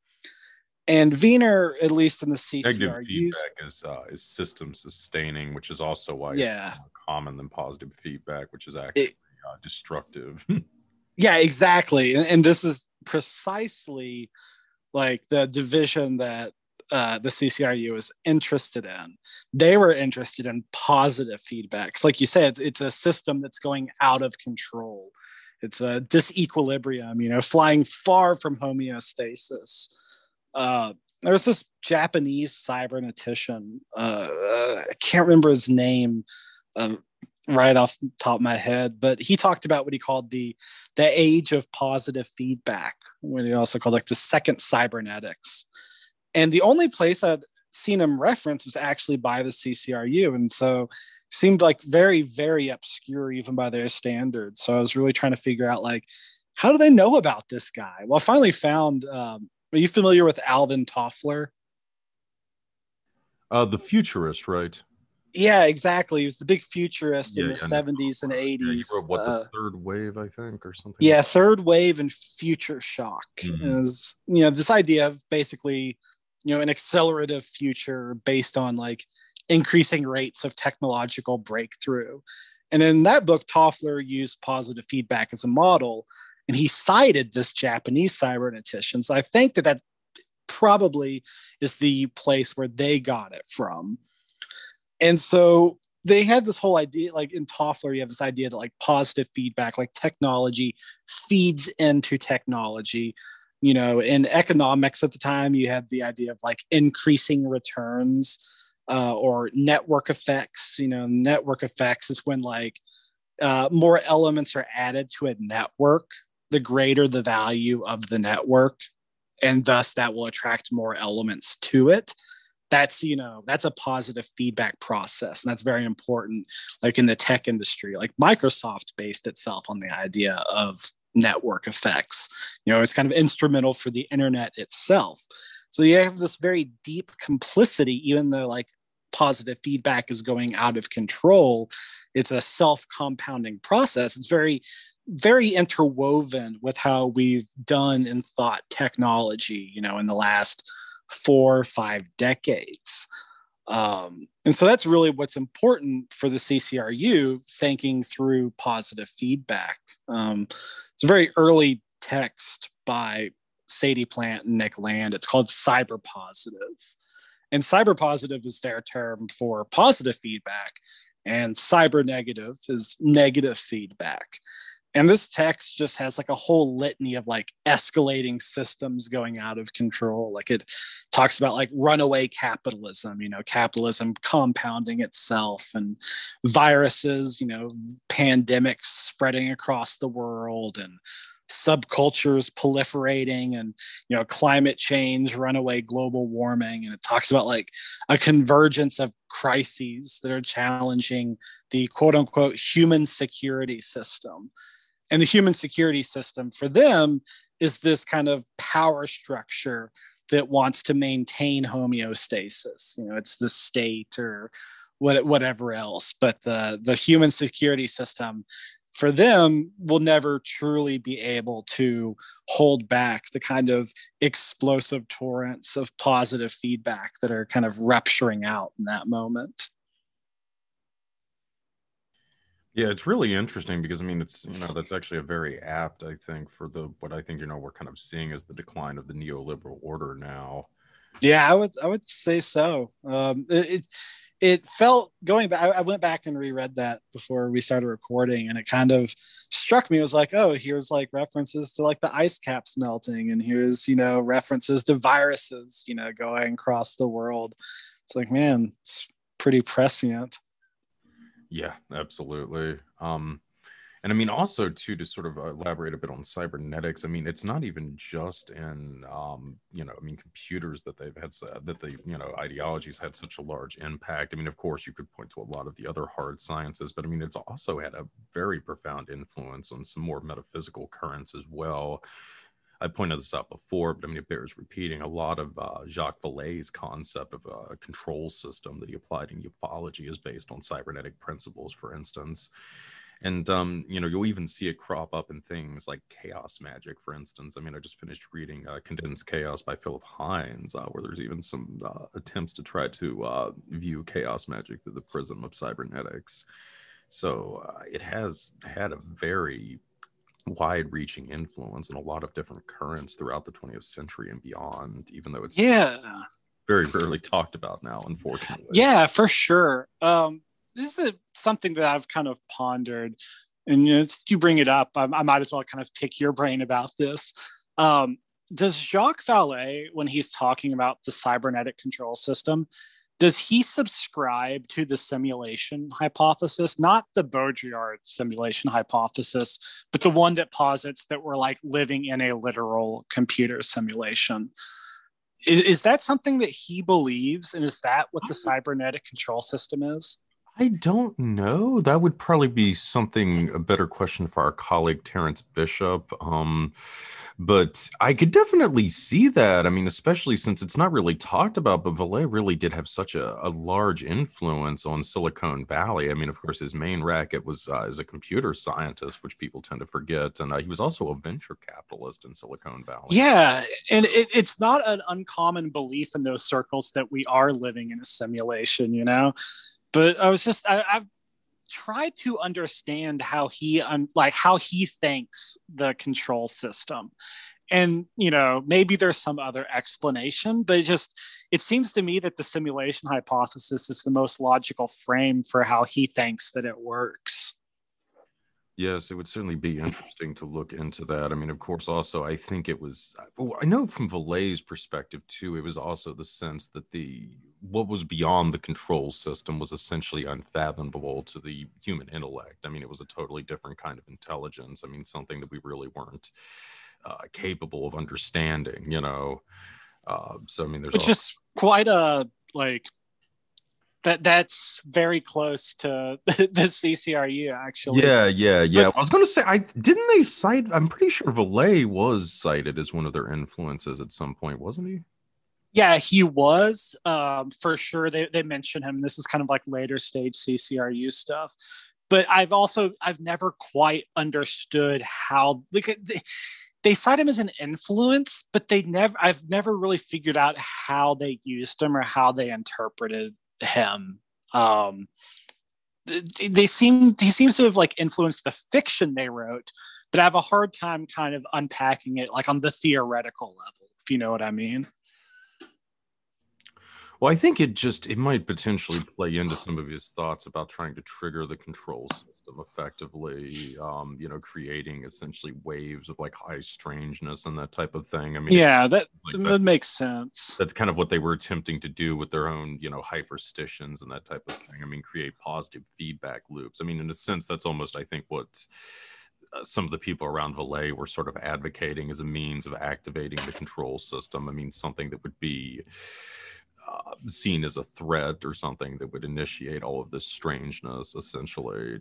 And Wiener, at least in the CCR, negative feedback is uh, is system sustaining, which is also why yeah. it's more common than positive feedback, which is actually it, uh, destructive. yeah, exactly. And, and this is precisely like the division that uh, the CCRU is interested in. They were interested in positive feedbacks. Like you said, it's, it's a system that's going out of control. It's a disequilibrium, you know, flying far from homeostasis. Uh, this Japanese cybernetician. Uh, I can't remember his name uh, right off the top of my head, but he talked about what he called the the age of positive feedback, what he also called like the second cybernetics. And the only place I'd seen him reference was actually by the CCRU. And so seemed like very, very obscure even by their standards. So I was really trying to figure out like, how do they know about this guy? Well, I finally found, um, are you familiar with Alvin Toffler? Uh, the futurist, right? Yeah, exactly. He was the big futurist yeah, in the seventies and eighties. Yeah, what uh, the third wave, I think, or something. Yeah, third wave and future shock mm-hmm. is you know this idea of basically you know an accelerative future based on like increasing rates of technological breakthrough. And in that book, Toffler used positive feedback as a model, and he cited this Japanese cybernetician. So I think that that probably is the place where they got it from and so they had this whole idea like in toffler you have this idea that like positive feedback like technology feeds into technology you know in economics at the time you had the idea of like increasing returns uh, or network effects you know network effects is when like uh, more elements are added to a network the greater the value of the network and thus that will attract more elements to it that's you know that's a positive feedback process and that's very important like in the tech industry like microsoft based itself on the idea of network effects. You know it's kind of instrumental for the internet itself. So you have this very deep complicity even though like positive feedback is going out of control it's a self compounding process. It's very very interwoven with how we've done and thought technology you know in the last four or five decades. Um, and so that's really what's important for the CCRU, thinking through positive feedback. Um, it's a very early text by Sadie Plant and Nick Land. It's called Cyber Positive. And cyber positive is their term for positive feedback, and cyber negative is negative feedback and this text just has like a whole litany of like escalating systems going out of control. Like it talks about like runaway capitalism you know capitalism compounding itself and viruses you know pandemics spreading across the world and subcultures proliferating and you know climate change runaway global warming. And it talks about like a convergence of crises that are challenging the quote unquote human security system and the human security system for them is this kind of power structure that wants to maintain homeostasis. You know, it's the state or what, whatever else. But the, the human security system for them will never truly be able to hold back the kind of explosive torrents of positive feedback that are kind of rupturing out in that moment. Yeah, it's really interesting because I mean, it's you know that's actually a very apt, I think, for the what I think you know we're kind of seeing as the decline of the neoliberal order now. Yeah, I would I would say so. Um, it it felt going back. I went back and reread that before we started recording, and it kind of struck me. It was like, oh, here's like references to like the ice caps melting, and here's you know references to viruses, you know, going across the world. It's like, man, it's pretty prescient. Yeah, absolutely. Um, and I mean, also too, to sort of elaborate a bit on cybernetics. I mean, it's not even just in, um, you know, I mean, computers that they've had that the you know ideologies had such a large impact. I mean, of course, you could point to a lot of the other hard sciences, but I mean, it's also had a very profound influence on some more metaphysical currents as well. I pointed this out before, but I mean, it bears repeating. A lot of uh, Jacques Vallée's concept of a control system that he applied in ufology is based on cybernetic principles, for instance and um, you know you'll even see it crop up in things like chaos magic for instance i mean i just finished reading uh, condensed chaos by philip hines uh, where there's even some uh, attempts to try to uh, view chaos magic through the prism of cybernetics so uh, it has had a very wide reaching influence in a lot of different currents throughout the 20th century and beyond even though it's yeah very rarely talked about now unfortunately yeah for sure um this is a, something that I've kind of pondered, and you, know, you bring it up. I, I, might as well kind of pick your brain about this. Um, does Jacques Vallée, when he's talking about the cybernetic control system, does he subscribe to the simulation hypothesis, not the Baudrillard simulation hypothesis, but the one that posits that we're like living in a literal computer simulation? Is, is that something that he believes? And is that what the cybernetic control system is? I don't know. That would probably be something a better question for our colleague Terrence Bishop. Um, but I could definitely see that. I mean, especially since it's not really talked about, but Vallée really did have such a, a large influence on Silicon Valley. I mean, of course, his main racket was uh, as a computer scientist, which people tend to forget, and uh, he was also a venture capitalist in Silicon Valley. Yeah, and it, it's not an uncommon belief in those circles that we are living in a simulation. You know but I was just I, I've tried to understand how he um, like how he thinks the control system, and you know maybe there's some other explanation, but it just it seems to me that the simulation hypothesis is the most logical frame for how he thinks that it works. Yes, it would certainly be interesting to look into that. I mean, of course, also, I think it was, I know from Vallée's perspective too, it was also the sense that the what was beyond the control system was essentially unfathomable to the human intellect. I mean, it was a totally different kind of intelligence. I mean, something that we really weren't uh, capable of understanding, you know. Uh, so, I mean, there's which is quite a like that that's very close to the CCRU actually. Yeah, yeah, yeah. But, I was going to say, I didn't they cite? I'm pretty sure Vallée was cited as one of their influences at some point, wasn't he? Yeah, he was um, for sure. They they mention him. This is kind of like later stage CCRU stuff. But I've also I've never quite understood how like they, they cite him as an influence, but they never I've never really figured out how they used him or how they interpreted him. Um, they seem he seems to have like influenced the fiction they wrote, but I have a hard time kind of unpacking it like on the theoretical level, if you know what I mean. Well, I think it just it might potentially play into some of his thoughts about trying to trigger the control system effectively. Um, you know, creating essentially waves of like high strangeness and that type of thing. I mean, yeah, that like that, that, makes sense. That's kind of what they were attempting to do with their own, you know, hyperstitions and that type of thing. I mean, create positive feedback loops. I mean, in a sense, that's almost I think what uh, some of the people around Vallée were sort of advocating as a means of activating the control system. I mean, something that would be uh, seen as a threat or something that would initiate all of this strangeness essentially.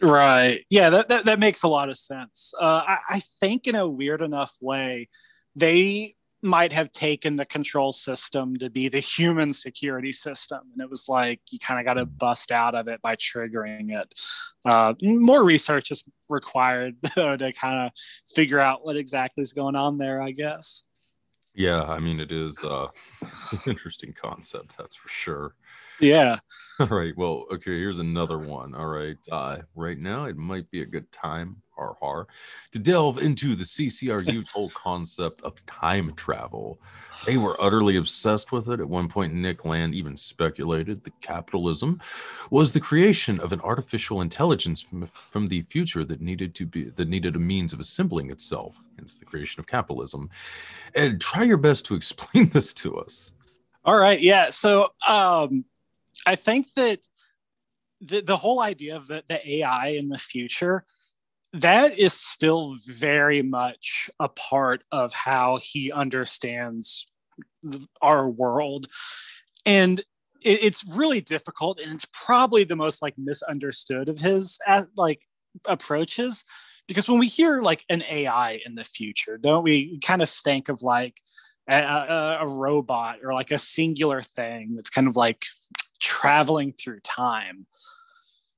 Right. Yeah that, that, that, makes a lot of sense. Uh, I, I think in a weird enough way they might have taken the control system to be the human security system and it was like you kind of got to bust out of it by triggering it. Uh, more research is required though, to kind of figure out what exactly is going on there i guess yeah, I mean it is uh it's an interesting concept, that's for sure. Yeah. All right. Well, okay, here's another one. All right. Uh right now it might be a good time har har, to delve into the CCRU's whole concept of time travel. They were utterly obsessed with it. At one point, Nick Land even speculated that capitalism was the creation of an artificial intelligence from, from the future that needed to be that needed a means of assembling itself. Hence the creation of capitalism. And try your best to explain this to us. All right. Yeah. So um, I think that the, the whole idea of the, the AI in the future, that is still very much a part of how he understands our world. And it, it's really difficult. And it's probably the most like misunderstood of his like approaches because when we hear like an AI in the future, don't we kind of think of like a, a, a, robot or like a singular thing that's kind of like traveling through time.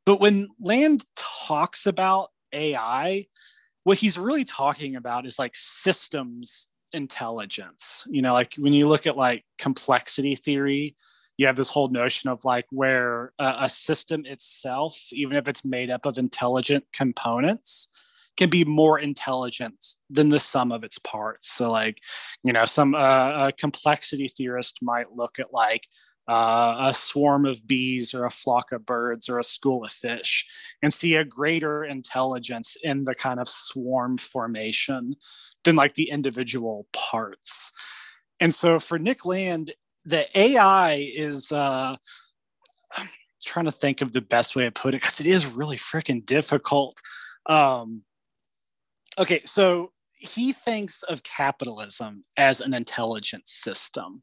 But when Land talks about AI, what he's really talking about is like systems intelligence. You know, like when you look at like complexity theory, you have this whole notion of like where a, a system itself, even if it's made up of intelligent components, can be more intelligent than the sum of its parts. So, like, you know, some uh, a complexity theorist might look at like uh, a swarm of bees or a flock of birds or a school of fish and see a greater intelligence in the kind of swarm formation than like the individual parts. And so for Nick Land, the AI is uh, trying to think of the best way to put it because it is really freaking difficult. Um, okay, so he thinks of capitalism as an intelligent system.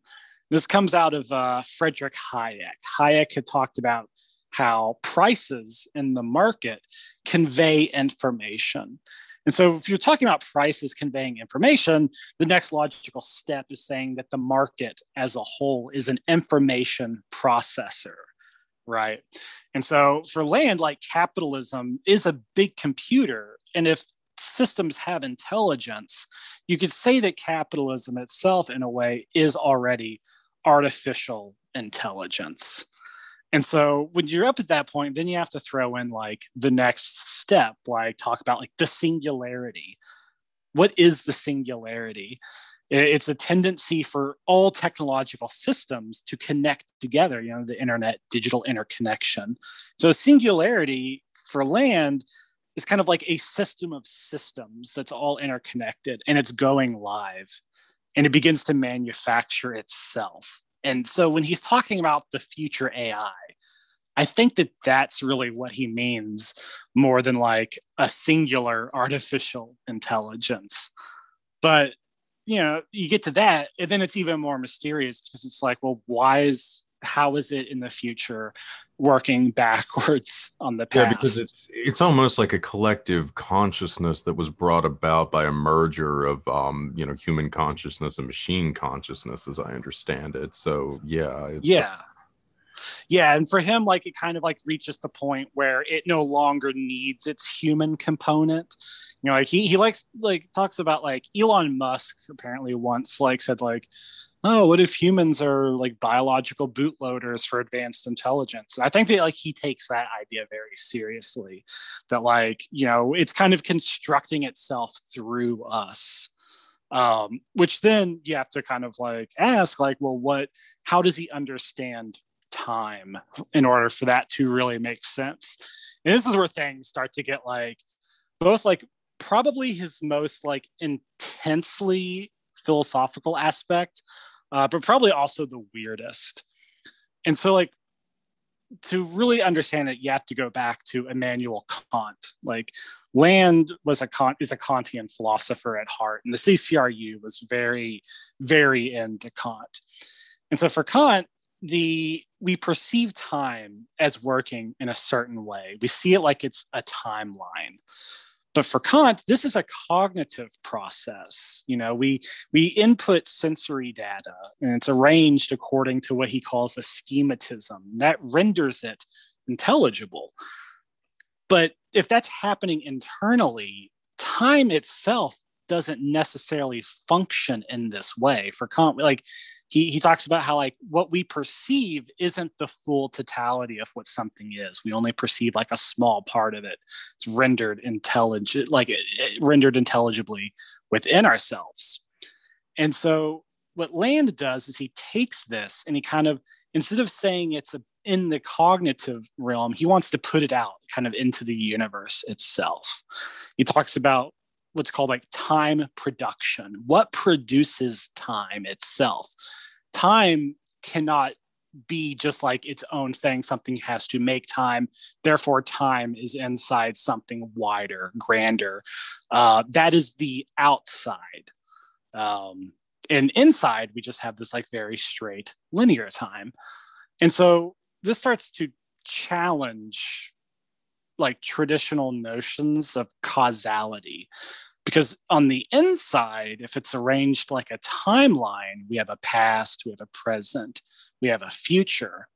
This comes out of uh, Frederick Hayek. Hayek had talked about how prices in the market convey information. And so, if you're talking about prices conveying information, the next logical step is saying that the market as a whole is an information processor, right? And so, for Land, like capitalism is a big computer. And if systems have intelligence, you could say that capitalism itself, in a way, is already artificial intelligence. And so when you're up at that point, then you have to throw in like the next step, like talk about like the singularity. What is the singularity? It's a tendency for all technological systems to connect together, you know, the internet, digital interconnection. So singularity for Land is kind of like a system of systems that's all interconnected and it's going live and it begins to manufacture itself. And so when he's talking about the future AI, I think that that's really what he means more than like a singular artificial intelligence. But you know, you get to that, and then it's even more mysterious because it's like, well, why is how is it in the future working backwards on the past. Yeah, because it's it's almost like a collective consciousness that was brought about by a merger of um, you know, human consciousness and machine consciousness, as I understand it. So yeah, yeah. Yeah, and for him, like it kind of like reaches the point where it no longer needs its human component. You know, like he he likes like talks about like Elon Musk apparently once like said like oh, what if humans are like biological bootloaders for advanced intelligence? And I think that like he takes that idea very seriously. That like you know it's kind of constructing itself through us. Um, which then you have to kind of like ask like well what how does he understand time in order for that to really make sense and this is where things start to get like both like probably his most like intensely philosophical aspect uh, but probably also the weirdest. And so, like, to really understand it, you have to go back to Immanuel Kant. Like, Land was a Kant is a Kantian philosopher at heart, and the CCRU was very, very into Kant. And so, for Kant, the we perceive time as working in a certain way. We see it like it's a timeline. But for Kant, this is a cognitive process. You know, we we input sensory data and it's arranged according to what he calls a schematism. That renders it intelligible. But if that's happening internally, time itself doesn't necessarily function in this way for Kant like he, he talks about how like what we perceive isn't the full totality of what something is. We only perceive like a small part of it. It's rendered intelligent like it, it rendered intelligibly within ourselves. And so what Land does is he takes this and he kind of instead of saying it's a, in the cognitive realm he wants to put it out kind of into the universe itself. He talks about what's called like time production. What produces time itself? Time cannot be just like its own thing. Something has to make time. Therefore, time is inside something wider, grander. Uh, that is the outside. Um, and inside, we just have this like very straight linear time. And so this starts to challenge like traditional notions of causality. Because on the inside if it's arranged like a timeline we have a past we have a present we have a future.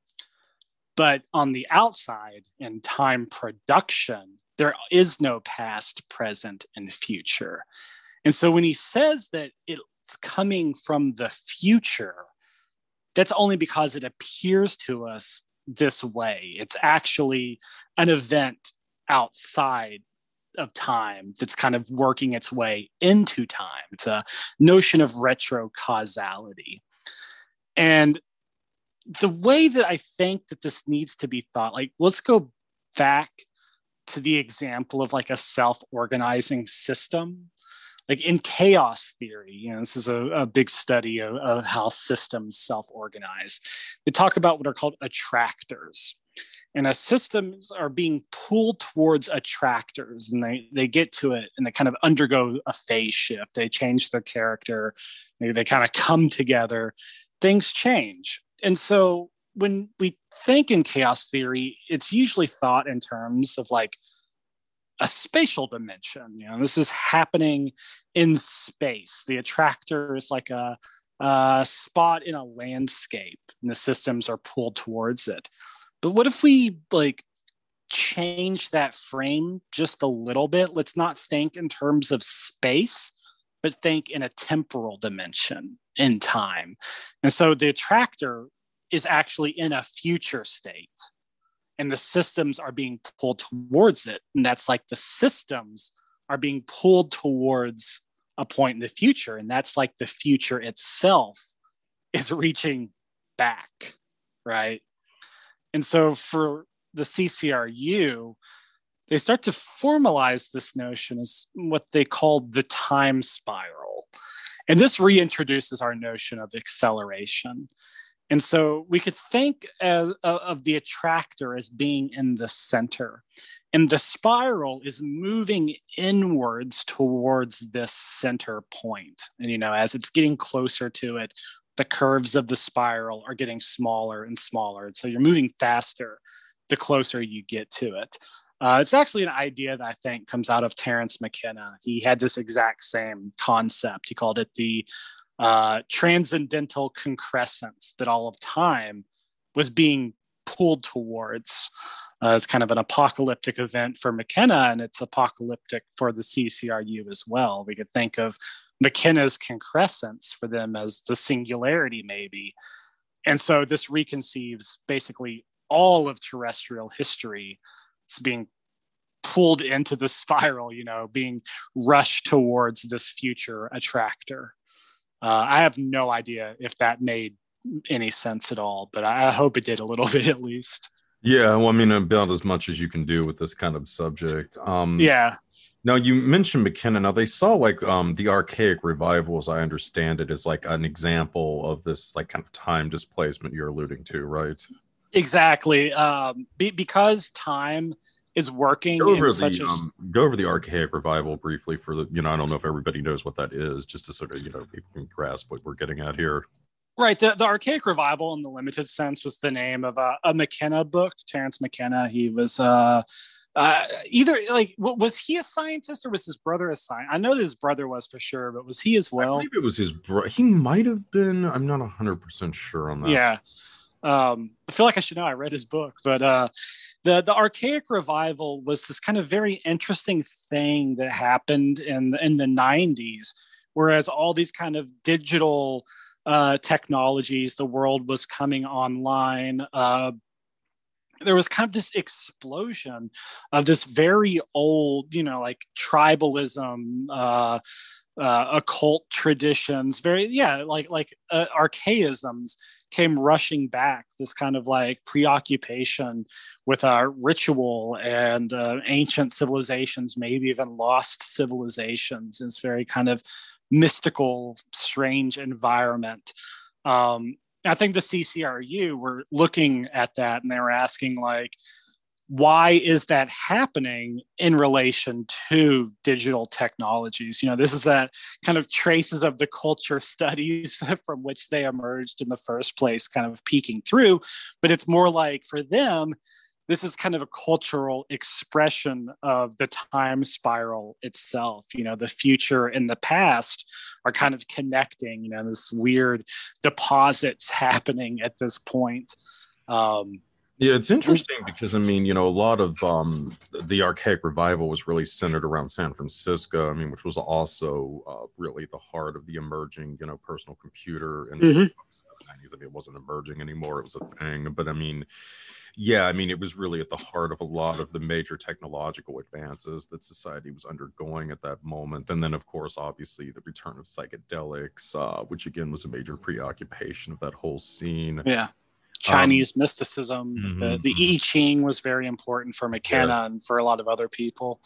But on the outside in time production there is no past present and future. And so when he says that it's coming from the future that's only because it appears to us this way. It's actually an event outside of time that's kind of working its way into time. It's a notion of retro causality. And the way that I think that this needs to be thought, like, let's go back to the example of like a self organizing system. Like in chaos theory, you know, this is a, a big study of, of how systems self organize. They talk about what are called attractors and as systems are being pulled towards attractors and they, they get to it and they kind of undergo a phase shift they change their character maybe they kind of come together things change and so when we think in chaos theory it's usually thought in terms of like a spatial dimension you know this is happening in space the attractor is like a, a spot in a landscape and the systems are pulled towards it but what if we like change that frame just a little bit? Let's not think in terms of space, but think in a temporal dimension in time. And so the attractor is actually in a future state and the systems are being pulled towards it. And that's like the systems are being pulled towards a point in the future. And that's like the future itself is reaching back, right? And so for the CCRU, they start to formalize this notion as what they call the time spiral. And this reintroduces our notion of acceleration. And so we could think of, the attractor as being in the center. And the spiral is moving inwards towards this center point. And, you know, as it's getting closer to it, the curves of the spiral are getting smaller and smaller. And so you're moving faster the closer you get to it. Uh, it's actually an idea that I think comes out of Terence McKenna. He had this exact same concept. He called it the uh, transcendental concrescence that all of time was being pulled towards. Uh, it's kind of an apocalyptic event for McKenna, and it's apocalyptic for the CCRU as well. We could think of McKenna's concrescence for them as the singularity, maybe. And so this reconceives basically all of terrestrial history as being pulled into the spiral, you know, being rushed towards this future attractor. Uh, I have no idea if that made any sense at all, but I hope it did a little bit at least. Yeah, well, I mean, about as much as you can do with this kind of subject. Um, yeah. Now you mentioned McKenna. Now they saw like um, the archaic revival, as I understand it, is like an example of this like kind of time displacement you're alluding to, right? Exactly. Um, be, because time is working go over, the, a... um, go over the archaic revival briefly for the you know I don't know if everybody knows what that is, just to sort of you know people can grasp what we're getting at here. Right. The, the archaic revival, in the limited sense, was the name of a, a McKenna book. Terence McKenna. He was. Uh, uh, either like was he a scientist or was his brother a scientist? I know his brother was for sure, but was he as well? I believe it was his brother. He might have been. I'm not hundred percent sure on that. Yeah, um, I feel like I should know. I read his book, but uh, the the archaic revival was this kind of very interesting thing that happened in in the 90s whereas all these kind of digital uh, technologies the world was coming online uh, there was kind of this explosion of this very old you know like tribalism uh, uh, occult traditions very yeah like like uh, archaisms came rushing back this kind of like preoccupation with our ritual and uh, ancient civilizations maybe even lost civilizations. In this very kind of mystical strange environment. Um, i think the ccru were looking at that and they were asking like why is that happening in relation to digital technologies? You know this is that kind of traces of the culture studies from which they emerged in the first place kind of peeking through. But it's more like for them this is kind of a cultural expression of the time spiral itself. You know the future and the past are kind of connecting you know this weird deposits happening at this point. Um, yeah, it's interesting because I mean, you know, a lot of um, the archaic revival was really centered around San Francisco. I mean, which was also uh, really the heart of the emerging, you know, personal computer. And mm-hmm. I mean, it wasn't emerging anymore; it was a thing. But I mean, yeah, I mean, it was really at the heart of a lot of the major technological advances that society was undergoing at that moment. And then, of course, obviously, the return of psychedelics, uh, which again was a major preoccupation of that whole scene. Yeah. Chinese um, mysticism. Mm-hmm, the, the mm-hmm. I Ching was very important for McKenna yeah. and for a lot of other people.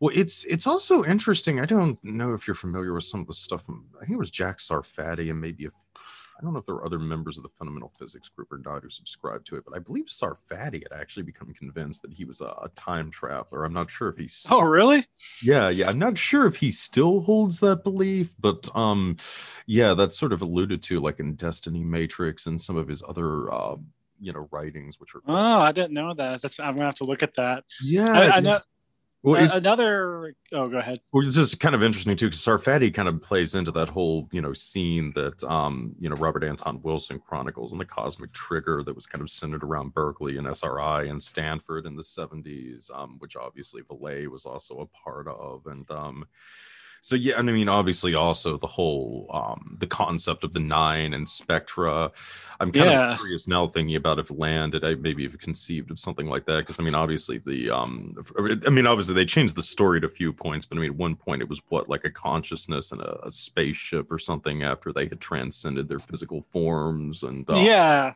Well, it's it's also interesting. I don't know if you're familiar with some of the stuff. I think it was Jack Sarfatti and maybe a I don't know if there were other members of the fundamental physics group or not who subscribed to it, but I believe Sarfatti had actually become convinced that he was a, a time traveler. I'm not sure if he's. Oh, really? Yeah, yeah. I'm not sure if he still holds that belief, but um, yeah, that's sort of alluded to like in Destiny Matrix and some of his other. Uh, you know writings which are oh i didn't know that That's, i'm gonna have to look at that yeah I, I know well, uh, another. Oh, go ahead. Well, it's just kind of interesting too, because Sarfatti kind of plays into that whole, you know, scene that, um, you know, Robert Anton Wilson chronicles and the Cosmic Trigger that was kind of centered around Berkeley and SRI and Stanford in the '70s, um, which obviously Vallée was also a part of, and um, so yeah, and I mean, obviously, also the whole um, the concept of the nine and spectra. I'm kind yeah. of curious now thinking about if Land had I maybe have conceived of something like that because I mean, obviously the um, I mean, obviously they changed the story at a few points, but I mean, at one point it was what like a consciousness and a, a spaceship or something after they had transcended their physical forms and uh, yeah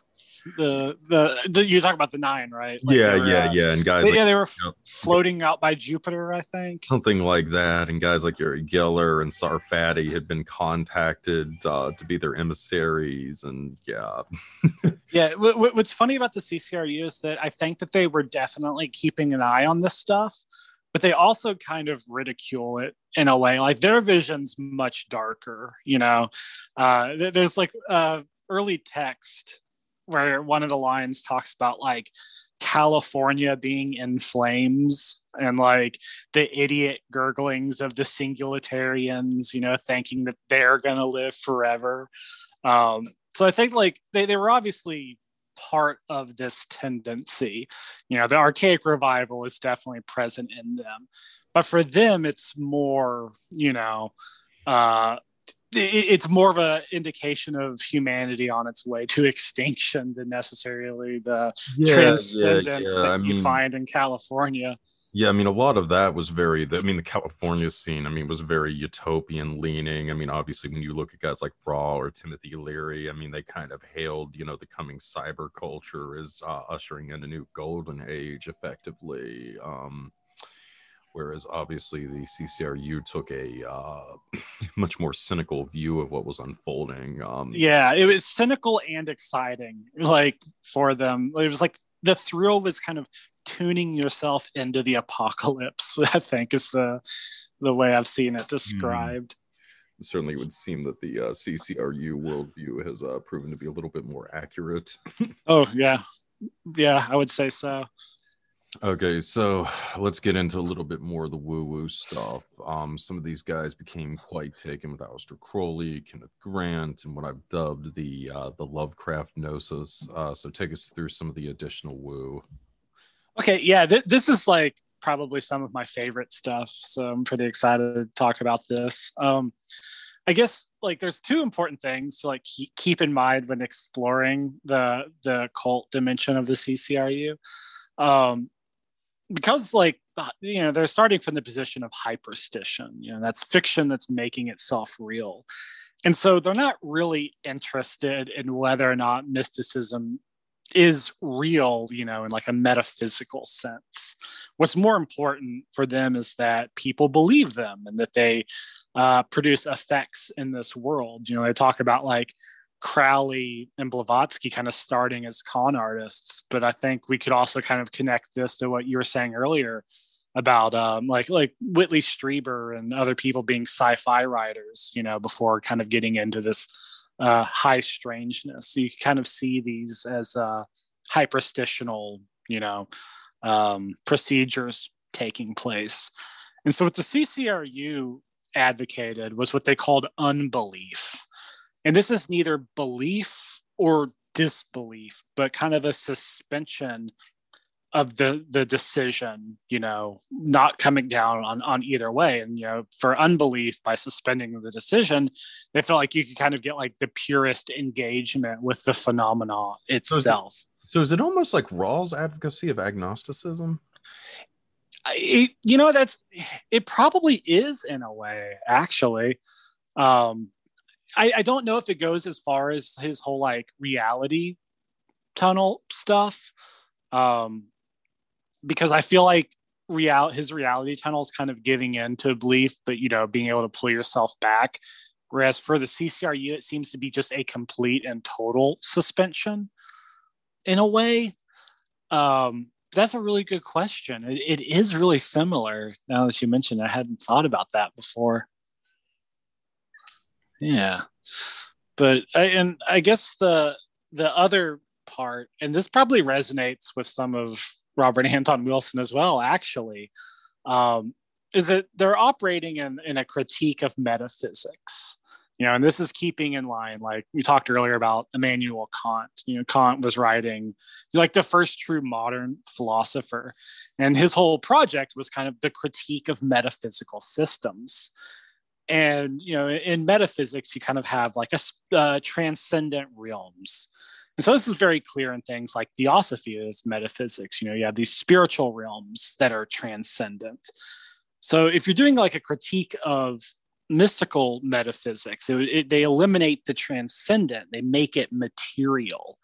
the, the the you talk about the nine, right? Like yeah, were, yeah, uh, yeah. And guys, like, yeah, they were you know, floating out by Jupiter, I think, something like that. And guys like Uri Geller and Sarfatti had been contacted uh, to be their emissaries, and yeah, yeah. W- what's funny about the CCRU is that I think that they were definitely keeping an eye on this stuff, but they also kind of ridicule it in a way. Like their vision's much darker, you know. Uh, there's like uh, early text where one of the lines talks about like California being in flames and like the idiot gurglings of the singularitarians, you know, thinking that they're gonna live forever. Um, so I think like they, they were obviously part of this tendency. You know, the archaic revival is definitely present in them. But for them, it's more, you know, uh, it's more of an indication of humanity on its way to extinction than necessarily the yeah, transcendence yeah, yeah. that I mean, you find in California. Yeah, I mean, a lot of that was very. I mean, the California scene, I mean, was very utopian leaning. I mean, obviously, when you look at guys like Bra or Timothy Leary, I mean, they kind of hailed, you know, the coming cyber culture as uh, ushering in a new golden age, effectively. Um, whereas obviously the CCRU took a uh, much more cynical view of what was unfolding. Um, yeah, it was cynical and exciting, like for them. It was like the thrill was kind of tuning yourself into the apocalypse. I think is the the way I've seen it described. Mm. Certainly, it would seem that the uh, CCRU worldview has uh, proven to be a little bit more accurate. oh yeah, yeah, I would say so. Okay, so let's get into a little bit more of the woo-woo stuff. Um, some of these guys became quite taken with Aleister Crowley, Kenneth Grant, and what I've dubbed the uh, the Lovecraft gnosis. Uh, so take us through some of the additional woo. Okay, yeah, th- this is like probably some of my favorite stuff, so I'm pretty excited to talk about this. Um, I guess like there's two important things to like keep in mind when exploring the the cult dimension of the CCRU. Um, because like you know they're starting from the position of hyperstition you know that's fiction that's making itself real. And so they're not really interested in whether or not mysticism is real you know in like a metaphysical sense. What's more important for them is that people believe them and that they uh, produce effects in this world. You know they talk about like Crowley and Blavatsky kind of starting as con artists, but I think we could also kind of connect this to what you were saying earlier about um, like like Whitley Strieber and other people being sci-fi writers, you know, before kind of getting into this uh, high strangeness. So you kind of see these as uh, hyperstitional, you know, um, procedures taking place. And so what the CCRU advocated was what they called unbelief and this is neither belief or disbelief, but kind of a suspension of the the decision you know not coming down on on either way. And you know for unbelief by suspending the decision they felt like you could kind of get like the purest engagement with the phenomena itself so is it, so is it almost like rawls advocacy of agnosticism? It, you know that's it probably is in a way actually. Um I, I don't know if it goes as far as his whole like reality tunnel stuff um because i feel like real his reality tunnel is kind of giving in to belief but you know being able to pull yourself back. Whereas for the ccru it seems to be just a complete and total suspension in a way. Um that's a really good question. It, it is really similar now that you mentioned it, i hadn't thought about that before yeah. But I, and i guess the the other part and this probably resonates with some of robert anton wilson as well actually um, is that they're operating in, in a critique of metaphysics. You know and this is keeping in line like we talked earlier about immanuel kant. You know kant was writing like the first true modern philosopher. And his whole project was kind of the critique of metaphysical systems and you know in metaphysics you kind of have like a uh, transcendent realms. And so this is very clear in things like theosophy is metaphysics. You know you have these spiritual realms that are transcendent. So if you're doing like a critique of mystical metaphysics it, it, they eliminate the transcendent. They make it material.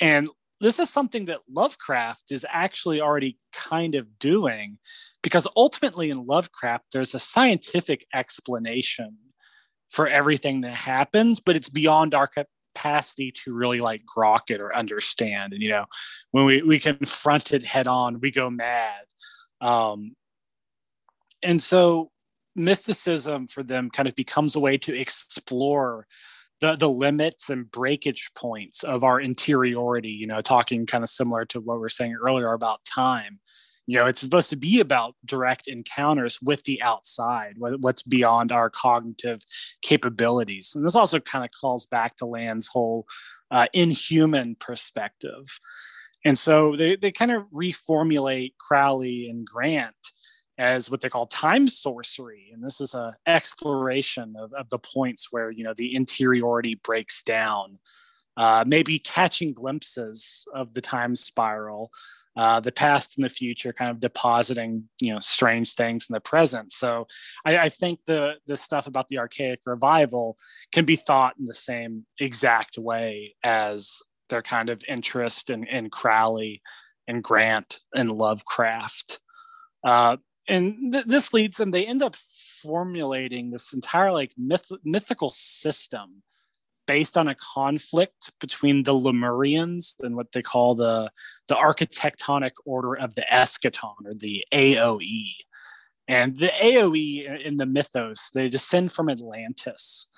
And this is something that Lovecraft is actually already kind of doing because ultimately in Lovecraft, there's a scientific explanation for everything that happens, but it's beyond our capacity to really like grok it or understand. And, you know, when we, we confront it head on, we go mad. Um, and so mysticism for them kind of becomes a way to explore the the limits and breakage points of our interiority you know talking kind of similar to what we are saying earlier about time. You know it's supposed to be about direct encounters with the outside what's beyond our cognitive capabilities. And this also kind of calls back to land's whole uh, inhuman perspective. And so they, they kind of reformulate crowley and grant as what they call time sorcery. And this is a exploration of, of the points where you know the interiority breaks down uh, maybe catching glimpses of the time spiral uh, the past and the future kind of depositing you know strange things in the present. So I, I, think the the stuff about the archaic revival can be thought in the same exact way as their kind of interest in, in crowley and grant and lovecraft. Uh, and th- this leads and they end up formulating this entire like myth- mythical system based on a conflict between the Lemurians and what they call the the architectonic order of the eschaton or the AOE. And the AOE in the mythos, they descend from Atlantis.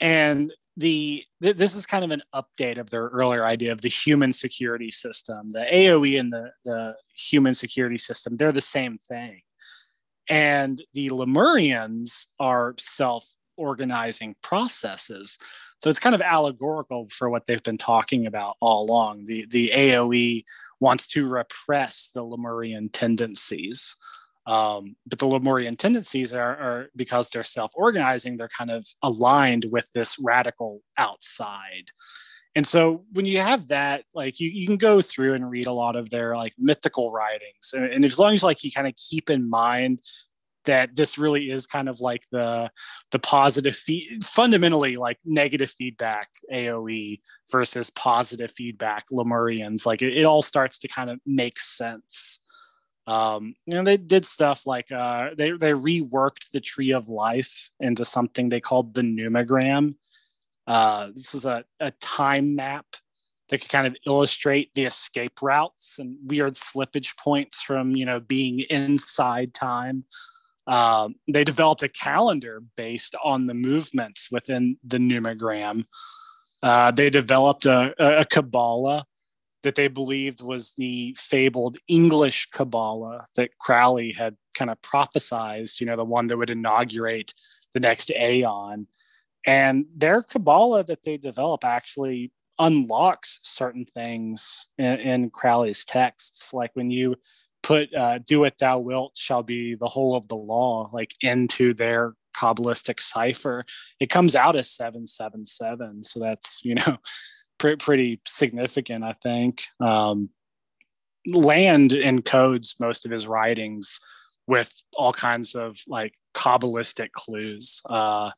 And the this is kind of an update of their earlier idea of the human security system. The AOE and the, the human security system, they're the same thing. And the Lemurians are self organizing processes. So it's kind of allegorical for what they've been talking about all along. The the AOE wants to repress the Lemurian tendencies. Um, but the Lemurian tendencies are, are because they're self-organizing, they're kind of aligned with this radical outside. And so when you have that, like you, you can go through and read a lot of their like mythical writings. And, and as long as like you kind of keep in mind that this really is kind of like the the positive feed fundamentally like negative feedback aoe versus positive feedback lemurians like it, it all starts to kind of make sense um, you know they did stuff like uh, they, they reworked the tree of life into something they called the numogram uh, this is a, a time map that could kind of illustrate the escape routes and weird slippage points from you know being inside time um, they developed a calendar based on the movements within the numogram. Uh, they developed a, a, Kabbalah that they believed was the fabled English Kabbalah that Crowley had kind of prophesized, you know, the one that would inaugurate the next aeon. And their Kabbalah that they develop actually unlocks certain things in, in Crowley's texts. Like when you put uh, "Do what thou wilt shall be the whole of the law" like into their kabbalistic cipher. It comes out as seven seven seven, so that's you know pre- pretty significant, I think. Um, Land encodes most of his writings with all kinds of like kabbalistic clues. Uh,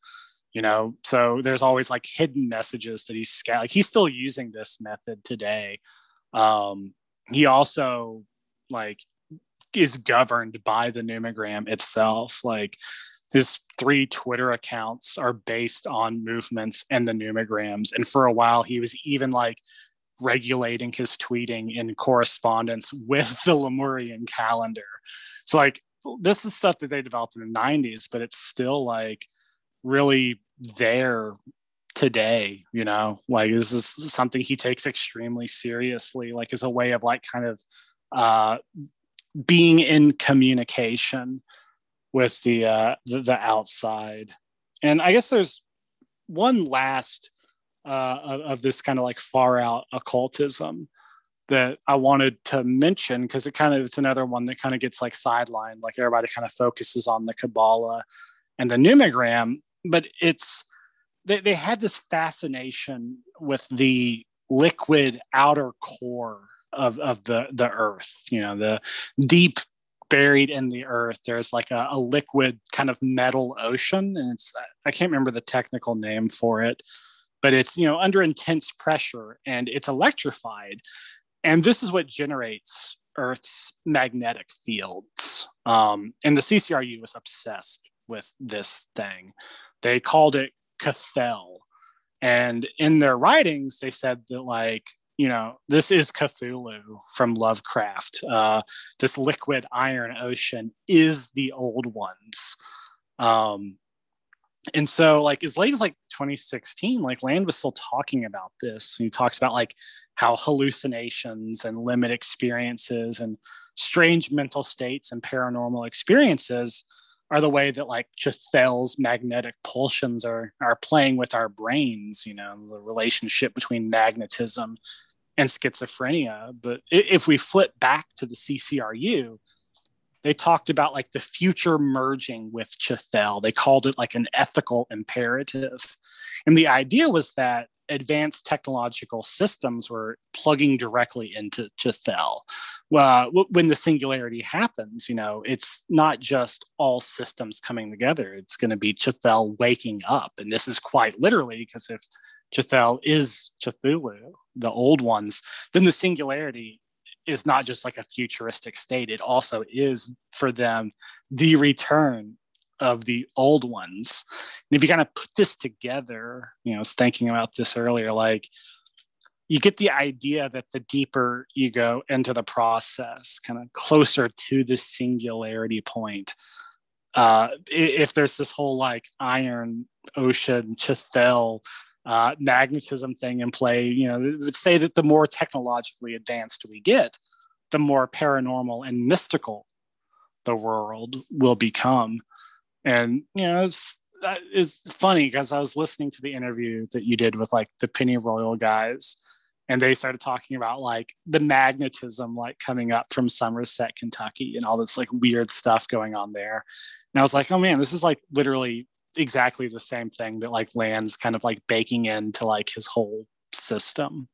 you know, so there's always like hidden messages that he's like he's still using this method today. Um, he also like is governed by the numogram itself. Like his three Twitter accounts are based on movements and the numograms. And for a while, he was even like regulating his tweeting in correspondence with the Lemurian calendar. So, like, this is stuff that they developed in the 90s, but it's still like really there today you know like this is something he takes extremely seriously like as a way of like kind of uh being in communication with the, uh, the, the outside. And I guess there's one last uh, of, of this kind of like far out occultism that I wanted to mention because it kind of it's another one that kind of gets like sidelined, like everybody kind of focuses on the Kabbalah and the numogram, but it's they, they had this fascination with the liquid outer core of of the the earth you know the deep buried in the earth. There's like a, a, liquid kind of metal ocean and it's i can't remember the technical name for it but it's you know under intense pressure and it's electrified. And this is what generates earth's magnetic fields. Um, and the ccru was obsessed with this thing they called it Cthelll. and in their writings they said that like you know, this is Cthulhu from Lovecraft. Uh, this liquid iron ocean is the old ones. Um, and so, like, as late as like 2016, like, Land was still talking about this. He talks about like how hallucinations and limit experiences and strange mental states and paranormal experiences are the way that like Cthelll's magnetic pulsions are are playing with our brains. You know, the relationship between magnetism and schizophrenia. But if we flip back to the CCRU, they talked about like the future merging with Cthelll. They called it like an ethical imperative. And the idea was that advanced technological systems were plugging directly into Cthelll. Uh, well, when the singularity happens, you know, it's not just all systems coming together. It's going to be Cthelll waking up. And this is quite literally because if Cthelll is Cthulhu, the old ones, then the singularity is not just like a futuristic state. It also is for them the return of the old ones. And if you kind of put this together, you know, I was thinking about this earlier, like you get the idea that the deeper you go into the process, kind of closer to the singularity point, uh, if there's this whole like iron ocean Cthelll uh, magnetism thing in play, you know, say that the more technologically advanced we get, the more paranormal and mystical the world will become. And, you know, that uh, is funny because I was listening to the interview that you did with like the Penny Royal guys, and they started talking about like the magnetism like coming up from Somerset, Kentucky, and all this like weird stuff going on there. And I was like, oh man, this is like literally exactly the same thing that like Land's kind of like baking into like his whole system.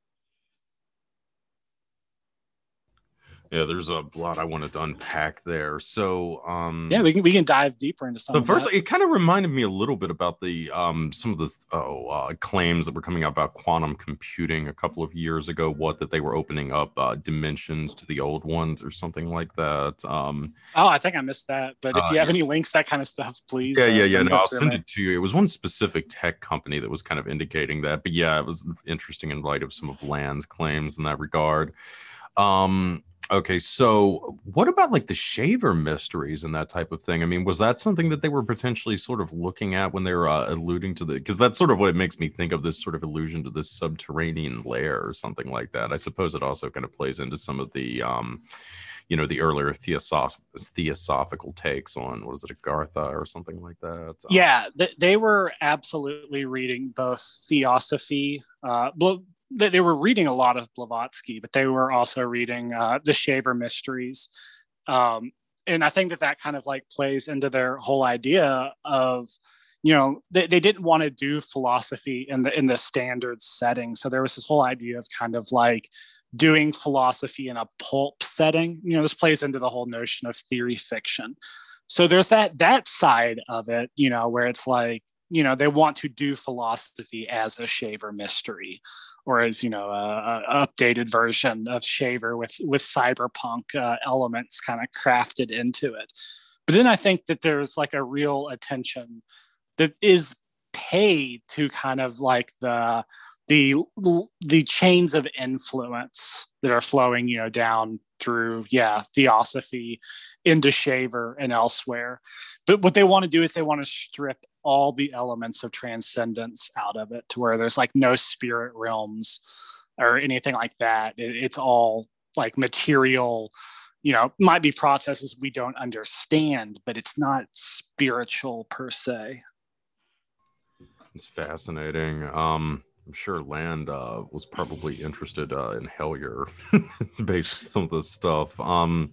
Yeah there's a lot i wanted to unpack there. So um yeah we can we can dive deeper into some the first it kind of reminded me a little bit about the um some of the oh uh, claims that were coming out about quantum computing a couple of years ago what that they were opening up uh, dimensions to the old ones or something like that um. Oh i think i missed that but if uh, you have any links that kind of stuff please yeah uh, yeah yeah no i'll send it to you. It was one specific tech company that was kind of indicating that but yeah it was interesting in light of some of land's claims in that regard. Um Okay, so what about like the shaver mysteries and that type of thing? I mean, was that something that they were potentially sort of looking at when they were uh, alluding to the? Because that's sort of what it makes me think of this sort of allusion to this subterranean lair or something like that. I suppose it also kind of plays into some of the, um, you know, the earlier theosoph- theosophical takes on what is it, Agartha or something like that. Um, yeah, th- they were absolutely reading both theosophy. Uh, they, they were reading a lot of Blavatsky, but they were also reading uh, the Shaver Mysteries. Um, and I think that that kind of like plays into their whole idea of, you know, they, they didn't want to do philosophy in the in the standard setting. So there was this whole idea of kind of like doing philosophy in a pulp setting. You know, this plays into the whole notion of theory fiction. So there's that that side of it, you know, where it's like, you know, they want to do philosophy as a shaver mystery or as you know a, a updated version of Shaver with with cyberpunk uh, elements kind of crafted into it. But then I think that there's like a real attention that is paid to kind of like the the the chains of influence that are flowing you know down through yeah theosophy into shaver and elsewhere but what they want to do is they want to strip all the elements of transcendence out of it to where there's like no spirit realms or anything like that. It, it's all like material you know might be processes we don't understand but it's not spiritual per se. It's fascinating. Um I'm sure Land uh, was probably interested uh, in Hellier based on some of this stuff. Um,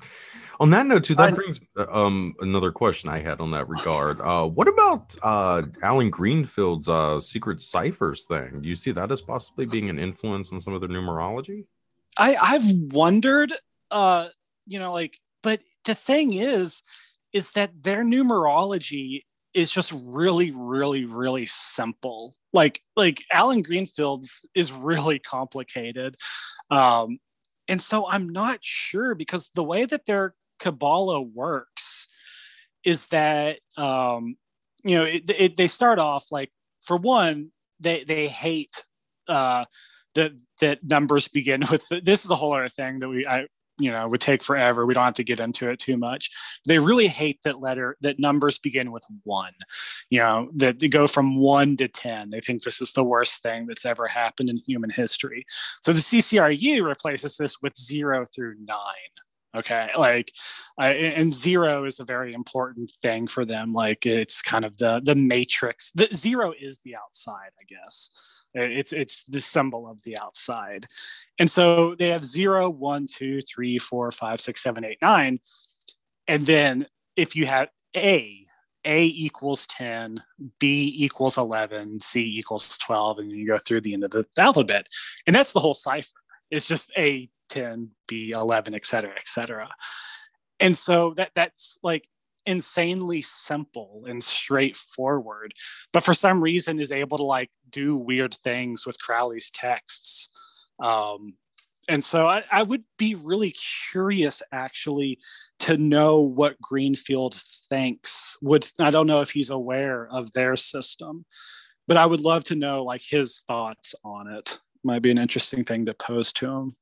on that note, too, that brings uh, um, another question I had on that regard. Uh, what about uh, Allen Greenfield's uh, secret ciphers thing? Do you see that as possibly being an influence on some of their numerology? I, I've wondered, you know, like, but the thing is, is that their numerology is just really really really simple. Like like allen greenfield's is really complicated. Um and so i'm not sure because the way that their kabbalah works is that um you know it, it, they start off like for one they they hate uh that that numbers begin with this is a whole other thing that we I you know would take forever. We don't have to get into it too much. They really hate that letter that numbers begin with one you know that they go from one to 10 they think this is the worst thing that's ever happened in human history. So the ccru replaces this with zero through nine okay? Like uh, and zero is a very important thing for them. Like it's kind of the the matrix. The zero is the outside i guess. It's it's the symbol of the outside and so they have zero, one, two, three, four, five, six, seven, eight, nine. And then if you have A, A equals 10, B equals 11, C equals 12, and you go through the end of the alphabet. And that's the whole cipher. It's just A, 10, B, 11, et cetera, et cetera. And so that that's like insanely simple and straightforward, but for some reason is able to like do weird things with Crowley's texts. Um, and so I, I, would be really curious actually to know what Greenfield thinks. Would I don't know if he's aware of their system, but I would love to know like his thoughts on it. Might be an interesting thing to pose to him.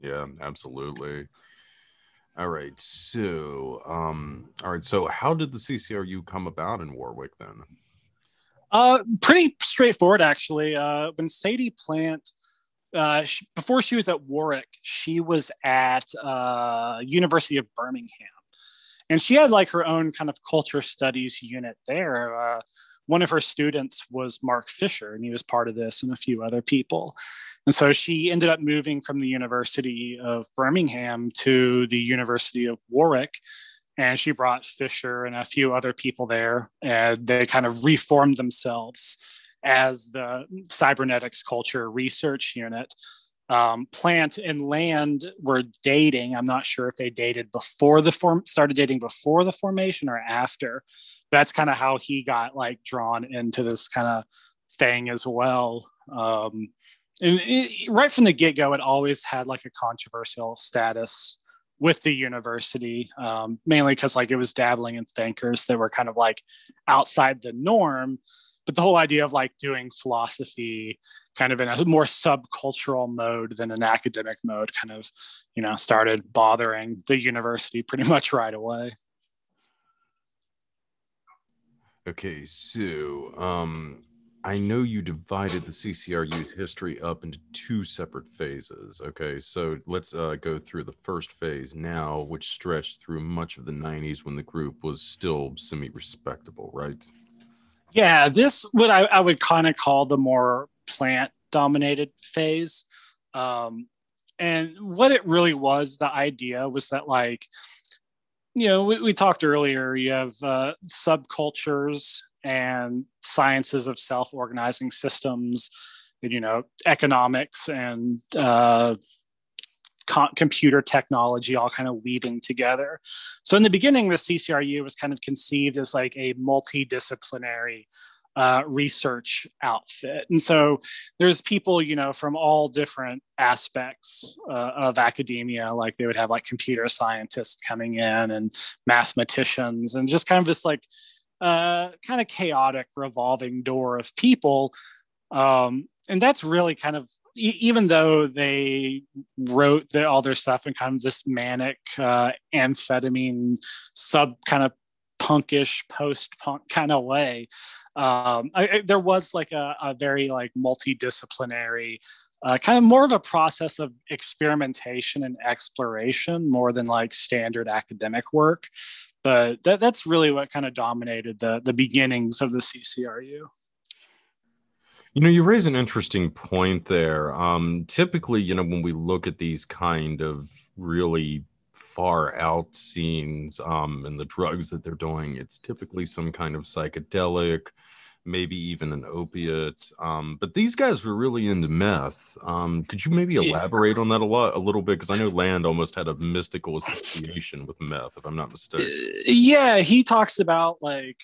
Yeah, absolutely. All right. So, um, all right. So, how did the CCRU come about in Warwick then? Uh, pretty straightforward, actually. Uh, when Sadie Plant uh, she, before she was at Warwick, she was at uh, University of Birmingham, and she had like her own kind of culture studies unit there. Uh, one of her students was Mark Fisher, and he was part of this, and a few other people. And so she ended up moving from the University of Birmingham to the University of Warwick. And she brought Fisher and a few other people there, and they kind of reformed themselves as the cybernetics culture research unit um, plant and land were dating. I'm not sure if they dated before the form started dating before the formation or after. That's kind of how he got like drawn into this kind of thing as well. Um, and it, right from the get go, it always had like a controversial status with the university, um, mainly because like it was dabbling in thinkers that were kind of like outside the norm but the whole idea of like doing philosophy kind of in a more subcultural mode than an academic mode kind of you know started bothering the university pretty much right away okay so um I know you divided the CCRU's history up into two separate phases. Okay, so let's uh, go through the first phase now, which stretched through much of the 90s when the group was still semi respectable, right? Yeah, this what I, I would kind of call the more plant dominated phase. Um, and what it really was, the idea was that like, you know, we, we talked earlier, you have uh, subcultures and sciences of self-organizing systems, and, you know, economics and uh, computer technology all kind of weaving together. So in the beginning, the CCRU was kind of conceived as like a multidisciplinary uh, research outfit. And so there's people, you know, from all different aspects uh, of academia, like they would have like computer scientists coming in and mathematicians and just kind of this like uh, kind of chaotic revolving door of people. Um, and that's really kind of even though they wrote the, all their stuff in kind of this manic uh, amphetamine sub kind of punkish post punk kind of way um, I, I, there was like a, a very like multidisciplinary uh, kind of more of a process of experimentation and exploration more than like standard academic work. But that, that's really what kind of dominated the, the beginnings of the ccru you know, you raise an interesting point there. Um, typically, you know, when we look at these kind of really far out scenes um, and the drugs that they're doing, it's typically some kind of psychedelic, maybe even an opiate. Um, but these guys were really into meth. Um, could you maybe elaborate on that a lot, a little bit? Because I know Land almost had a mystical association with meth, if I'm not mistaken. Yeah, he talks about like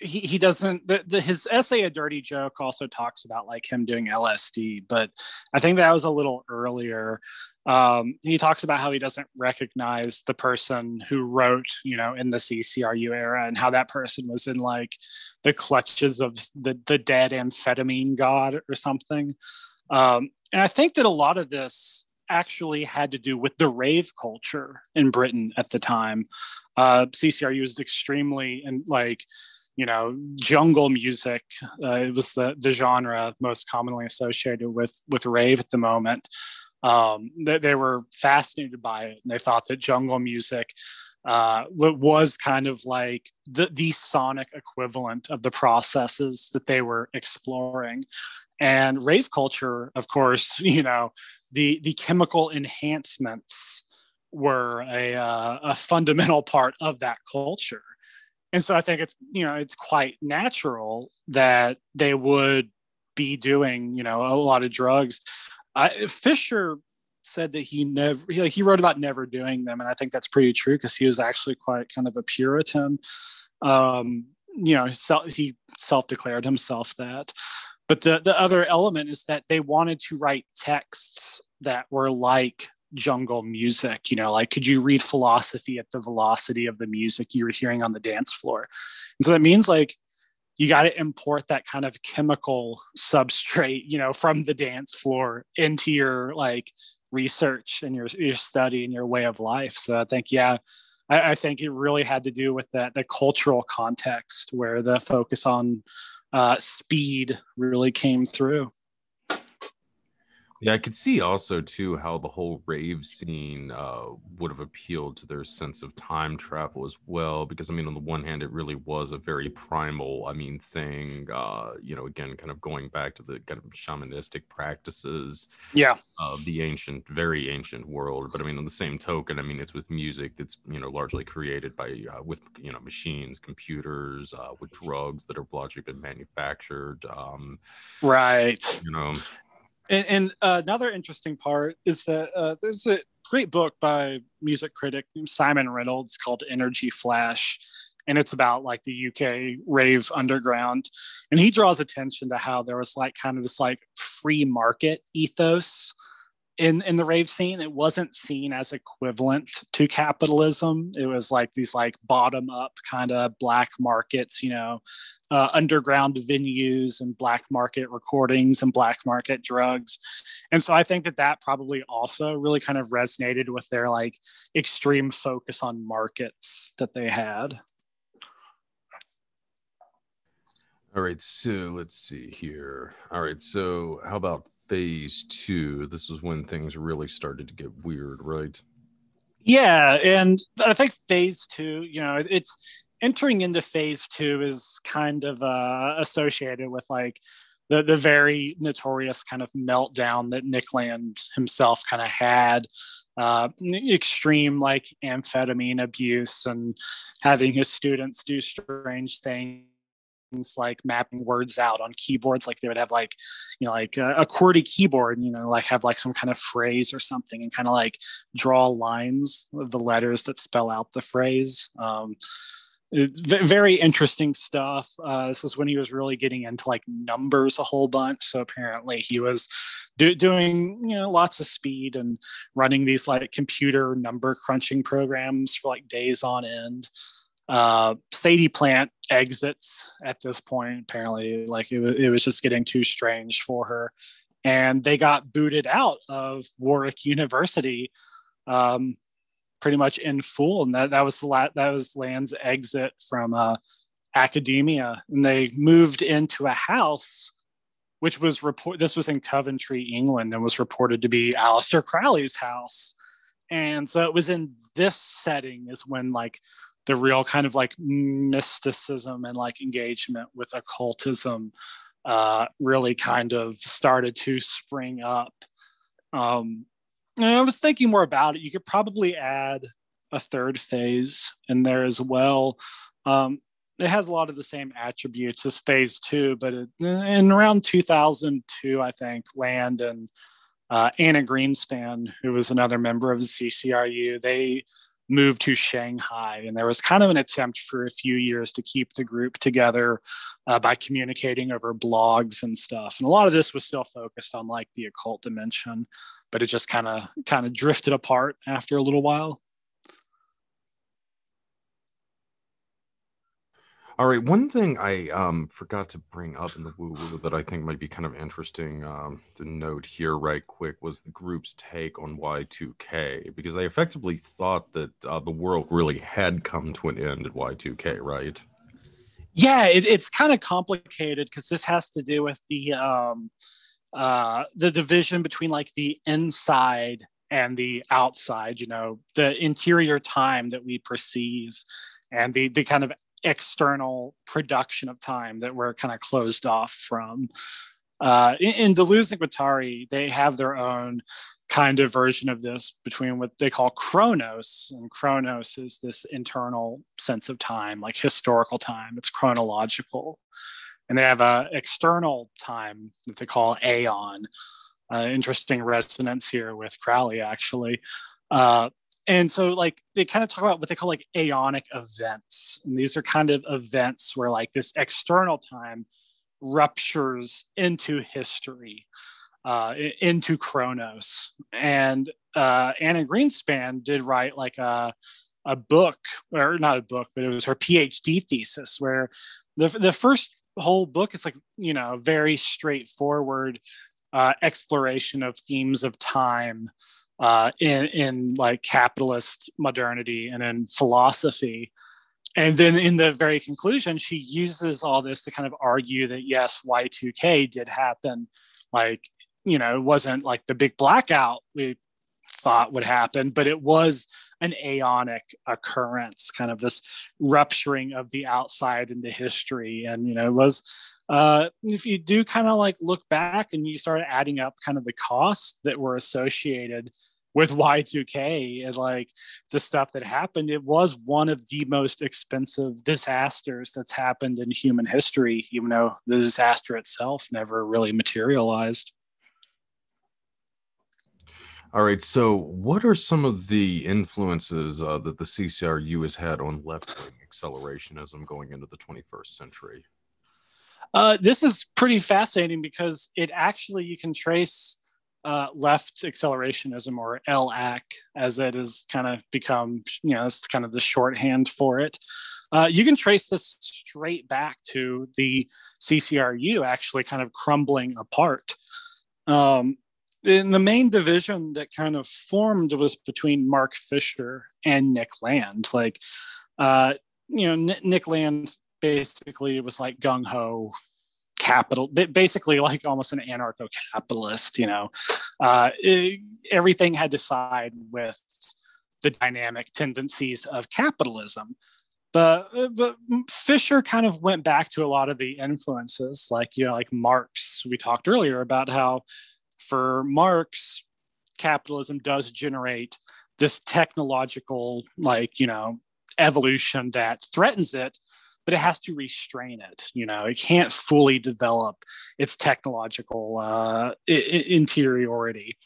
he, he doesn't the, the, his essay a dirty joke also talks about like him doing lsd but i think that was a little earlier. Um, he talks about how he doesn't recognize the person who wrote you know in the ccru era and how that person was in like the clutches of the, the dead amphetamine god or something. Um, and i think that a lot of this actually had to do with the rave culture in britain at the time. Uh, ccru was extremely and like you know jungle music uh, it was the the genre most commonly associated with with rave at the moment. Um, they, they were fascinated by it and they thought that jungle music uh, was kind of like the, the sonic equivalent of the processes that they were exploring. And rave culture of course you know the the chemical enhancements were a, uh, a fundamental part of that culture and so I think it's you know it's quite natural that they would be doing you know a lot of drugs. I, Fisher said that he never he, he wrote about never doing them, and I think that's pretty true because he was actually quite kind of a Puritan. Um, you know, self, he self-declared himself that. But the, the other element is that they wanted to write texts that were like jungle music you know like could you read philosophy at the velocity of the music you were hearing on the dance floor? And so that means like you got to import that kind of chemical substrate you know from the dance floor into your like research and your your study and your way of life. So i think yeah I, I think it really had to do with that the cultural context where the focus on uh, speed really came through Yeah, I could see also too how the whole rave scene uh, would have appealed to their sense of time travel as well. Because I mean, on the one hand, it really was a very primal, I mean, thing. Uh, you know, again, kind of going back to the kind of shamanistic practices, yeah, of the ancient, very ancient world. But I mean, on the same token, I mean, it's with music that's you know largely created by uh, with you know machines, computers, uh, with drugs that are largely been manufactured. Um, right. You know and, and uh, another interesting part is that uh, there's a great book by music critic Simon Reynolds called Energy Flash. And it's about like the UK rave underground. And he draws attention to how there was like kind of this like free market ethos in in the rave scene it wasn't seen as equivalent to capitalism. It was like these like bottom up kind of black markets you know uh, underground venues and black market recordings and black market drugs. And so i think that that probably also really kind of resonated with their like extreme focus on markets that they had. All right so let's see here. All right so how about phase two, this is when things really started to get weird, right? Yeah, and I think phase two, you know, it's entering into phase two is kind of uh, associated with like the the very notorious kind of meltdown that Nick Land himself kind of had, uh, extreme like amphetamine abuse and having his students do strange things like mapping words out on keyboards like they would have like you know like a, a QWERTY keyboard you know like have like some kind of phrase or something and kind of like draw lines of the letters that spell out the phrase. Um, very interesting stuff. Uh, this is when he was really getting into like numbers a whole bunch. So apparently he was do, doing you know lots of speed and running these like computer number crunching programs for like days on end uh, Sadie Plant exits at this point. Apparently, like it was, it was just getting too strange for her, and they got booted out of Warwick University, um, pretty much in full. And that that was the la- that was Land's exit from uh, academia, and they moved into a house. Which was report. This was in Coventry, England, and was reported to be Aleister Crowley's house. And so it was in this setting is when like the real kind of like mysticism and like engagement with occultism uh, really kind of started to spring up. Um, and I was thinking more about it. You could probably add a third phase in there as well. Um, it has a lot of the same attributes as phase two, but it, in around 2002, I think, Land and uh, Anna Greenspan, who was another member of the CCRU, they moved to Shanghai. And there was kind of an attempt for a few years to keep the group together uh, by communicating over blogs and stuff. And a lot of this was still focused on like the occult dimension, but it just kind of kind of drifted apart after a little while. All right. One thing I um, forgot to bring up in the woo woo that I think might be kind of interesting um, to note here, right quick, was the group's take on Y2K, because they effectively thought that uh, the world really had come to an end at Y2K, right? Yeah, it, it's kind of complicated because this has to do with the um, uh, the division between like the inside and the outside. You know, the interior time that we perceive and the the kind of external production of time that we're kind of closed off from. Uh, in, in Deleuze and Guattari, they have their own kind of version of this between what they call chronos and chronos is this internal sense of time like historical time. It's chronological. And they have a external time that they call aeon. Uh, interesting resonance here with crowley actually. Uh, and so like they kind of talk about what they call like aeonic events. And these are kind of events where like this external time ruptures into history uh, into chronos and uh, anna greenspan did write like a, a book or not a book but it was her phd thesis where the, the first whole book is like you know very straightforward uh, exploration of themes of time uh, in in like capitalist modernity and in philosophy. And then in the very conclusion, she uses all this to kind of argue that yes, Y2K did happen like you know, it wasn't like the big blackout we thought would happen, but it was an aeonic occurrence, kind of this rupturing of the outside into history. And, you know, it was, uh, if you do kind of like look back and you start adding up kind of the costs that were associated with Y2K and like the stuff that happened, it was one of the most expensive disasters that's happened in human history, even though the disaster itself never really materialized. All right. So, what are some of the influences uh, that the CCRU has had on left wing accelerationism going into the 21st century? Uh, this is pretty fascinating because it actually, you can trace uh, left accelerationism or LAC as it has kind of become, you know, it's kind of the shorthand for it. Uh, you can trace this straight back to the CCRU actually kind of crumbling apart. Um, in the main division that kind of formed was between Mark Fisher and Nick Land. Like, uh, you know, Nick Land basically it was like gung ho capital, basically like almost an anarcho capitalist. You know, uh, it, everything had to side with the dynamic tendencies of capitalism. But, but Fisher kind of went back to a lot of the influences, like you know, like Marx. We talked earlier about how for Marx, capitalism does generate this technological, like, you know, evolution that threatens it, but it has to restrain it. You know, it can't fully develop its technological uh, interiority.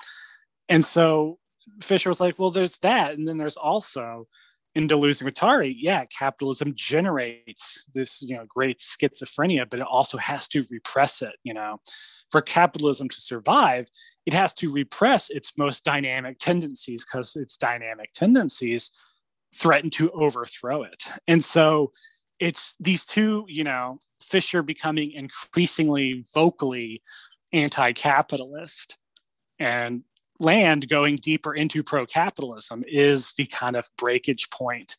And so Fisher was like, well, there's that. And then there's also in Deleuze and Guattari, yeah, capitalism generates this, you know, great schizophrenia, but it also has to repress it, you know for capitalism to survive, it has to repress its most dynamic tendencies because its dynamic tendencies threaten to overthrow it. And so it's these two, you know, Fisher becoming increasingly vocally anti capitalist and Land going deeper into pro capitalism is the kind of breakage point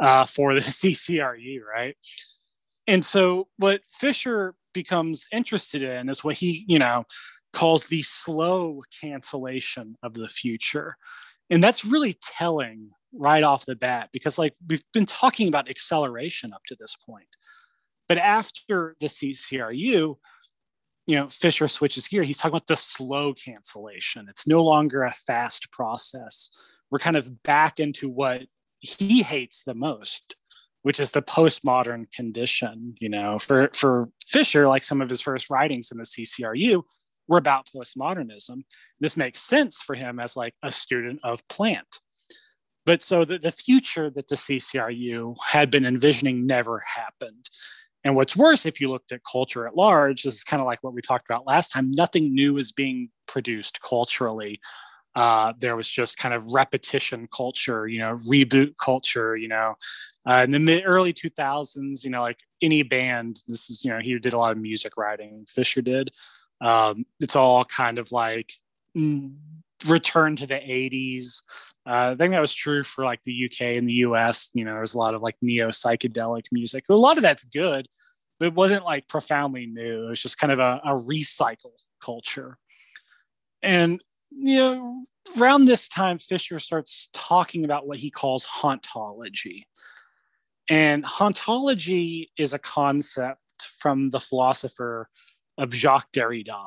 uh, for the CCRU, right? And so what Fisher becomes interested in is what he, you know, calls the slow cancellation of the future. And that's really telling right off the bat because like we've been talking about acceleration up to this point. But after the CCRU, you know, Fisher switches gear. He's talking about the slow cancellation. It's no longer a fast process. We're kind of back into what he hates the most, which is the postmodern condition. You know, for for Fisher, like some of his first writings in the CCRU, were about postmodernism. This makes sense for him as like a student of Plant. But so the, the future that the CCRU had been envisioning never happened. And what's worse, if you looked at culture at large, this is kind of like what we talked about last time. Nothing new is being produced culturally uh, there was just kind of repetition culture, you know, reboot culture, you know. Uh, in the mid early 2000s, you know, like any band, this is, you know, he did a lot of music writing, Fisher did. Um, it's all kind of like mm, return to the 80s. Uh, I think that was true for like the UK and the US. You know, there's a lot of like neo psychedelic music. A lot of that's good, but it wasn't like profoundly new. It was just kind of a, a recycle culture. And you know, around this time, Fisher starts talking about what he calls hauntology. And hauntology is a concept from the philosopher of Jacques Derrida.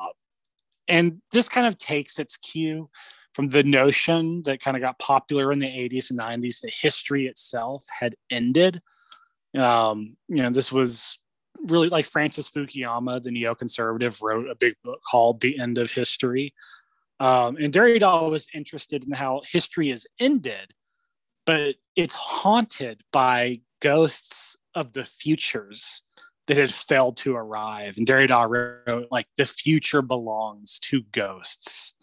And this kind of takes its cue from the notion that kind of got popular in the 80s and 90s that history itself had ended. Um, you know, this was really like Francis Fukuyama, the neoconservative, wrote a big book called The End of History. Um, and Derrida was interested in how history is ended, but it's haunted by ghosts of the futures that had failed to arrive. And Derrida wrote, like, the future belongs to ghosts.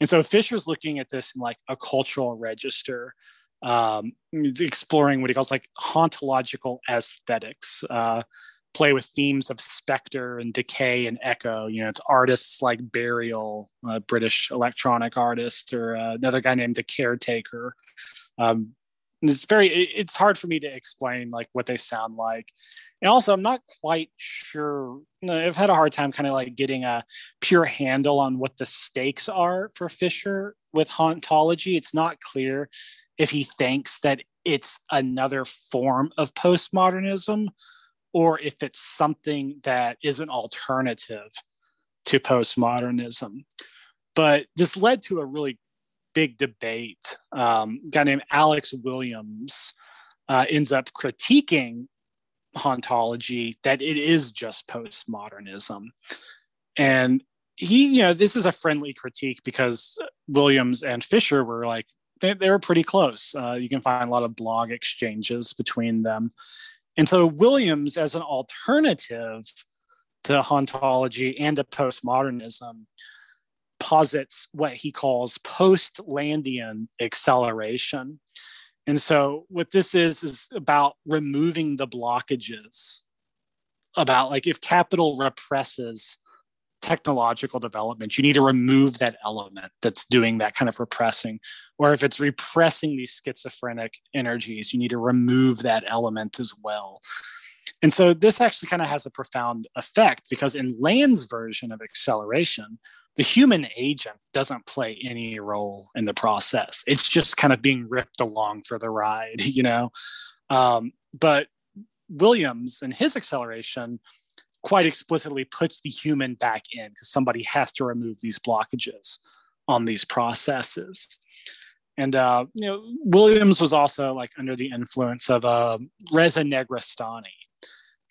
And so Fisher's looking at this in like a cultural register, um, exploring what he calls like hauntological aesthetics. Uh, play with themes of specter and decay and echo. You know, it's artists like Burial, a British electronic artist, or uh, another guy named The Caretaker. Um, it's very it's hard for me to explain like what they sound like. And also i'm not quite sure i've had a hard time kind of like getting a pure handle on what the stakes are for fisher with hauntology. It's not clear if he thinks that it's another form of postmodernism or if it's something that is an alternative to postmodernism. But this led to a really big debate. Um, guy named Alex Williams uh, ends up critiquing hauntology that it is just postmodernism. And he, you know, this is a friendly critique because Williams and Fisher were like, they, they were pretty close. Uh, you can find a lot of blog exchanges between them. And so Williams, as an alternative to hauntology and to postmodernism, posits what he calls post-Landian acceleration. And so what this is is about removing the blockages about like if capital represses technological development you need to remove that element that's doing that kind of repressing or if it's repressing these schizophrenic energies you need to remove that element as well and so this actually kind of has a profound effect because in land's version of acceleration the human agent doesn't play any role in the process. It's just kind of being ripped along for the ride, you know. Um, but Williams and his acceleration quite explicitly puts the human back in because somebody has to remove these blockages on these processes. And uh, you know, Williams was also like under the influence of uh, Reza Negarestani,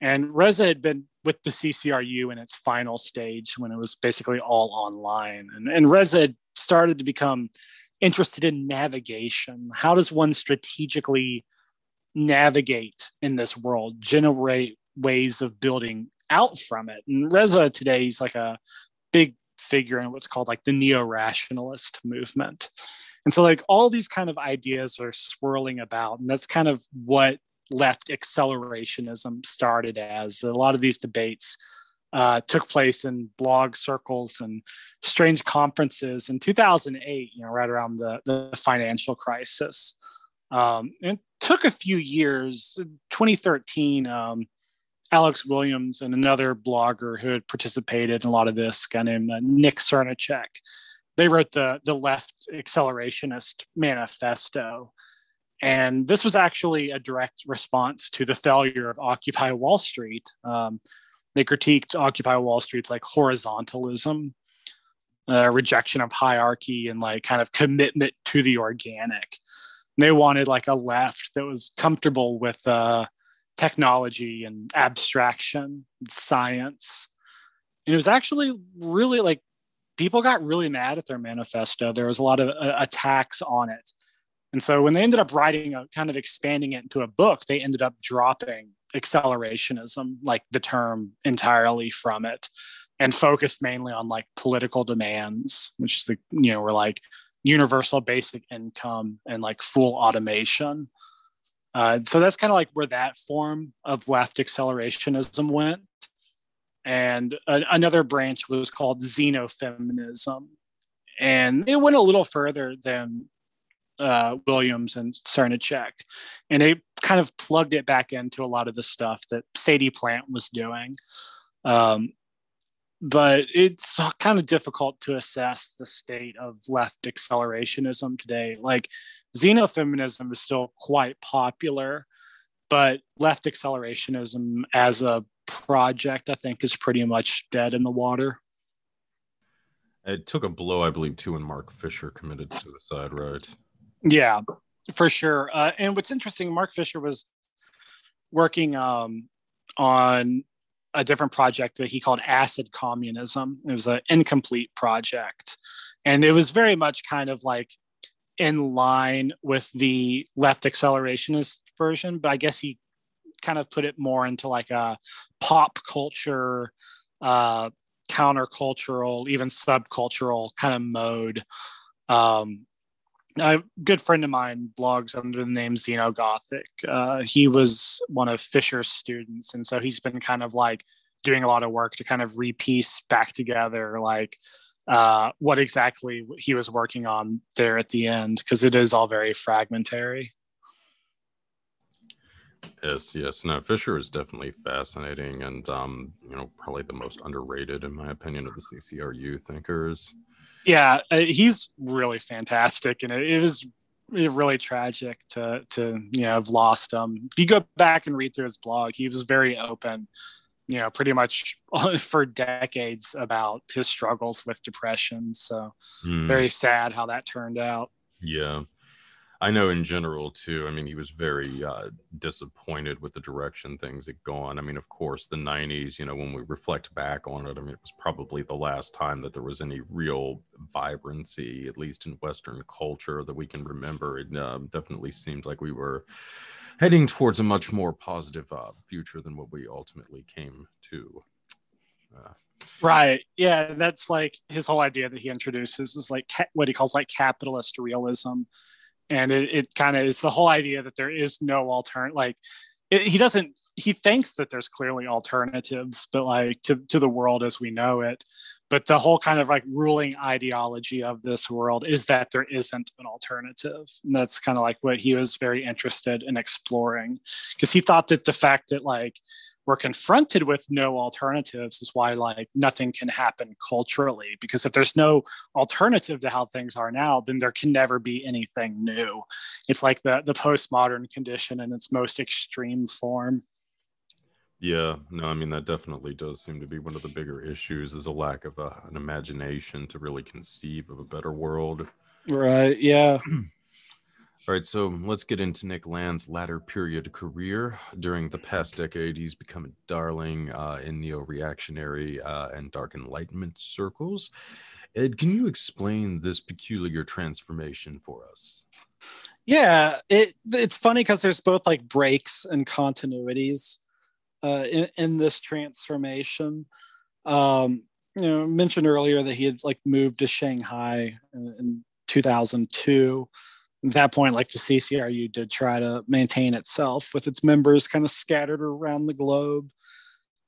and Reza had been with the CCRU in its final stage when it was basically all online. And, and Reza had started to become interested in navigation. How does one strategically navigate in this world, generate ways of building out from it? And Reza today is like a big figure in what's called like the neo-rationalist movement. And so like all these kind of ideas are swirling about, and that's kind of what left accelerationism started as. A lot of these debates uh, took place in blog circles and strange conferences in 2008, you know, right around the, the financial crisis. Um, it took a few years. 2013, um, Alex Williams and another blogger who had participated in a lot of this, guy named uh, Nick Srnicek, they wrote the, the left accelerationist manifesto. And this was actually a direct response to the failure of Occupy Wall Street. Um, they critiqued Occupy Wall Street's like horizontalism, uh, rejection of hierarchy, and like kind of commitment to the organic. And they wanted like a left that was comfortable with uh, technology and abstraction, and science. And it was actually really like people got really mad at their manifesto. There was a lot of uh, attacks on it and so when they ended up writing a kind of expanding it into a book, they ended up dropping accelerationism, like the term entirely from it, and focused mainly on like political demands, which the you know were like universal basic income and like full automation. Uh, so that's kind of like where that form of left accelerationism went. And a- another branch was called xenofeminism. And it went a little further than uh, Williams and Srnicek, and they kind of plugged it back into a lot of the stuff that Sadie Plant was doing. Um, but it's kind of difficult to assess the state of left accelerationism today. Like xenofeminism is still quite popular, but left accelerationism as a project, I think, is pretty much dead in the water. It took a blow, I believe, too, when Mark Fisher committed suicide, right? Yeah, for sure. Uh, and what's interesting, Mark Fisher was working um, on a different project that he called Acid Communism. It was an incomplete project. And it was very much kind of like in line with the left accelerationist version, but I guess he kind of put it more into like a pop culture, uh, countercultural, even subcultural kind of mode. Um, a good friend of mine blogs under the name Xenogothic. Uh, he was one of Fisher's students, and so he's been kind of like doing a lot of work to kind of repiece back together, like uh, what exactly he was working on there at the end, because it is all very fragmentary. Yes, yes. No, Fisher is definitely fascinating and um, you know, probably the most underrated in my opinion of the CCRU thinkers. Yeah, uh, he's really fantastic and it, it is really tragic to to you know have lost him. If you go back and read through his blog, he was very open, you know, pretty much for decades about his struggles with depression. So mm. very sad how that turned out. Yeah. I know in general too. I mean, he was very uh, disappointed with the direction things had gone. I mean, of course, the '90s. You know, when we reflect back on it, I mean, it was probably the last time that there was any real vibrancy, at least in Western culture, that we can remember. It uh, definitely seemed like we were heading towards a much more positive uh, future than what we ultimately came to. Uh, right yeah that's like his whole idea that he introduces is like ca- what he calls like capitalist realism and it, it kind of is the whole idea that there is no alternative like it, he doesn't he thinks that there's clearly alternatives but like to, to the world as we know it. But the whole kind of like ruling ideology of this world is that there isn't an alternative. And that's kind of like what he was very interested in exploring. Because he thought that the fact that like we're confronted with no alternatives is why like nothing can happen culturally because if there's no alternative to how things are now then there can never be anything new. It's like the the postmodern condition in its most extreme form. Yeah no i mean that definitely does seem to be one of the bigger issues is a lack of a, an imagination to really conceive of a better world. Right yeah All right, so let's get into Nick Land's latter period career. During the past decade, he's become a darling uh, in neo reactionary uh, and dark enlightenment circles. Ed, can you explain this peculiar transformation for us? Yeah, it, it's funny because there's both like breaks and continuities uh, in, in this transformation. Um, you know, mentioned earlier that he had like moved to Shanghai in, in 2002 at that point, like the CCRU did try to maintain itself with its members kind of scattered around the globe.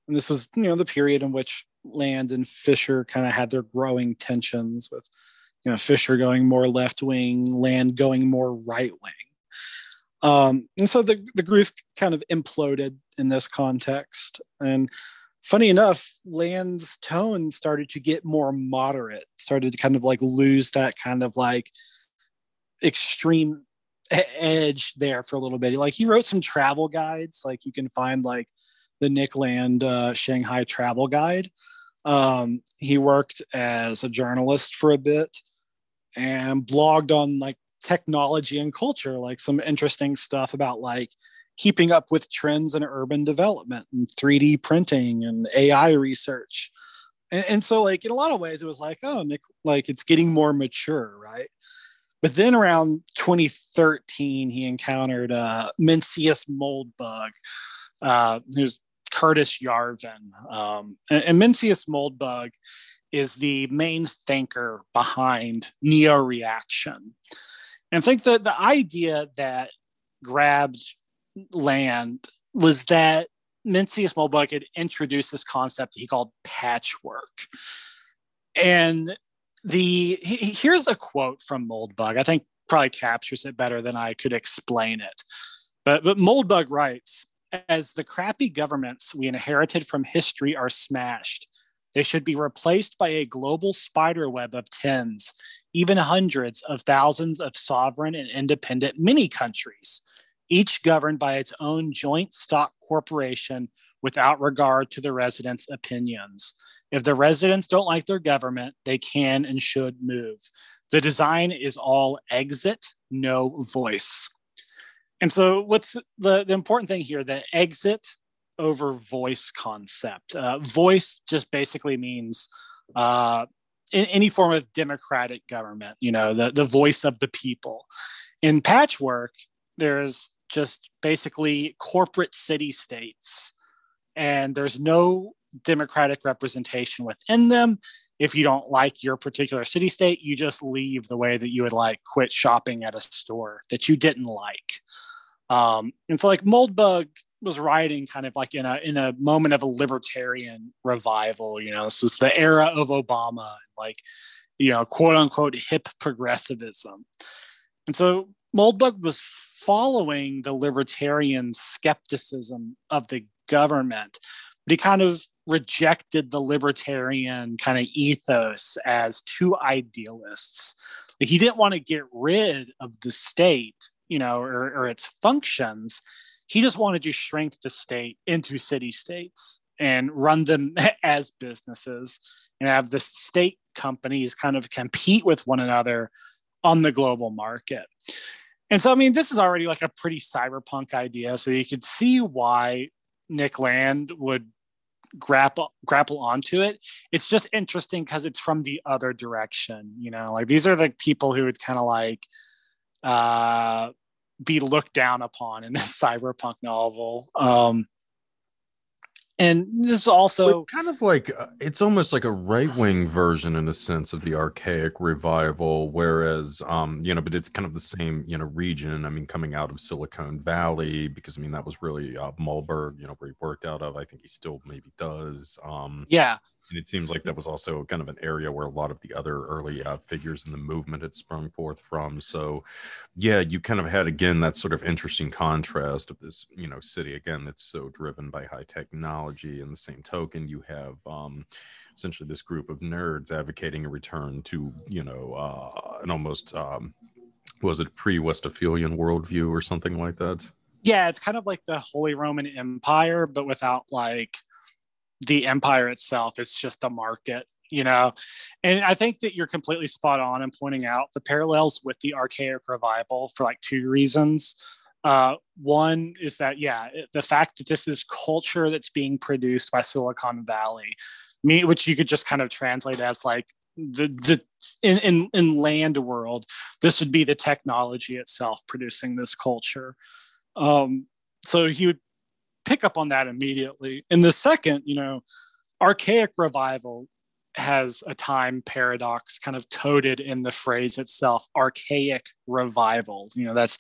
And this was, you know, the period in which Land and Fisher kind of had their growing tensions with, you know, Fisher going more left wing, Land going more right wing. Um, and so the, the group kind of imploded in this context. And funny enough, Land's tone started to get more moderate, started to kind of like lose that kind of like, extreme edge there for a little bit. Like he wrote some travel guides, like you can find like the Nick Land uh, Shanghai Travel Guide. Um, he worked as a journalist for a bit and blogged on like technology and culture, like some interesting stuff about like keeping up with trends in urban development and 3D printing and AI research. And, and so, like in a lot of ways, it was like, oh, Nick, like it's getting more mature, right? But then around 2013, he encountered uh, Mencius Moldbug, uh, who's Curtis Yarvin. Um, and, and Mencius Moldbug is the main thinker behind neo reaction. And I think that the idea that grabbed land was that Mencius Moldbug had introduced this concept he called patchwork. And the he, here's a quote from Moldbug. I think probably captures it better than I could explain it. But but Moldbug writes, as the crappy governments we inherited from history are smashed, they should be replaced by a global spider web of tens, even hundreds of thousands of sovereign and independent mini countries, each governed by its own joint stock corporation without regard to the residents' opinions. If the residents don't like their government, they can and should move. The design is all exit, no voice. And so, what's the, the important thing here? The exit over voice concept. Uh, voice just basically means uh, in any form of democratic government, you know, the, the voice of the people. In patchwork, there's just basically corporate city states, and there's no democratic representation within them. If you don't like your particular city state, you just leave the way that you would like quit shopping at a store that you didn't like. Um, and so like Moldbug was writing kind of like in a in a moment of a libertarian revival. You know, this was the era of Obama, like you know, quote unquote hip progressivism. And so Moldbug was following the libertarian skepticism of the government, but he kind of rejected the libertarian kind of ethos as two idealists. He didn't want to get rid of the state, you know, or, or its functions. He just wanted to shrink the state into city states and run them as businesses and have the state companies kind of compete with one another on the global market. And so, I mean, this is already like a pretty cyberpunk idea. So you could see why Nick Land would grapple grapple onto it. It's just interesting because it's from the other direction. You know, like these are the people who would kind of like uh, be looked down upon in a cyberpunk novel. Um, and this is also kind of like uh, it's almost like a right-wing version in a sense of the archaic revival whereas um you know but it's kind of the same you know region i mean coming out of silicon valley because i mean that was really uh, Moldbug you know where he worked out of i think he still maybe does um yeah and it seems like that was also kind of an area where a lot of the other early uh, figures in the movement had sprung forth from so yeah you kind of had again that sort of interesting contrast of this you know city again that's so driven by high technology. In the same token, you have um, essentially this group of nerds advocating a return to, you know, uh, an almost um, was it pre-Westphalian worldview or something like that? Yeah, it's kind of like the Holy Roman Empire, but without like the empire itself. It's just a market, you know. And I think that you're completely spot on in pointing out the parallels with the archaic revival for like two reasons. Uh, one is that, yeah, the fact that this is culture that's being produced by Silicon Valley, me, which you could just kind of translate as like the the in, in in land world, this would be the technology itself producing this culture. Um, so he would pick up on that immediately. And the second, you know, archaic revival has a time paradox kind of coded in the phrase itself archaic revival you know that's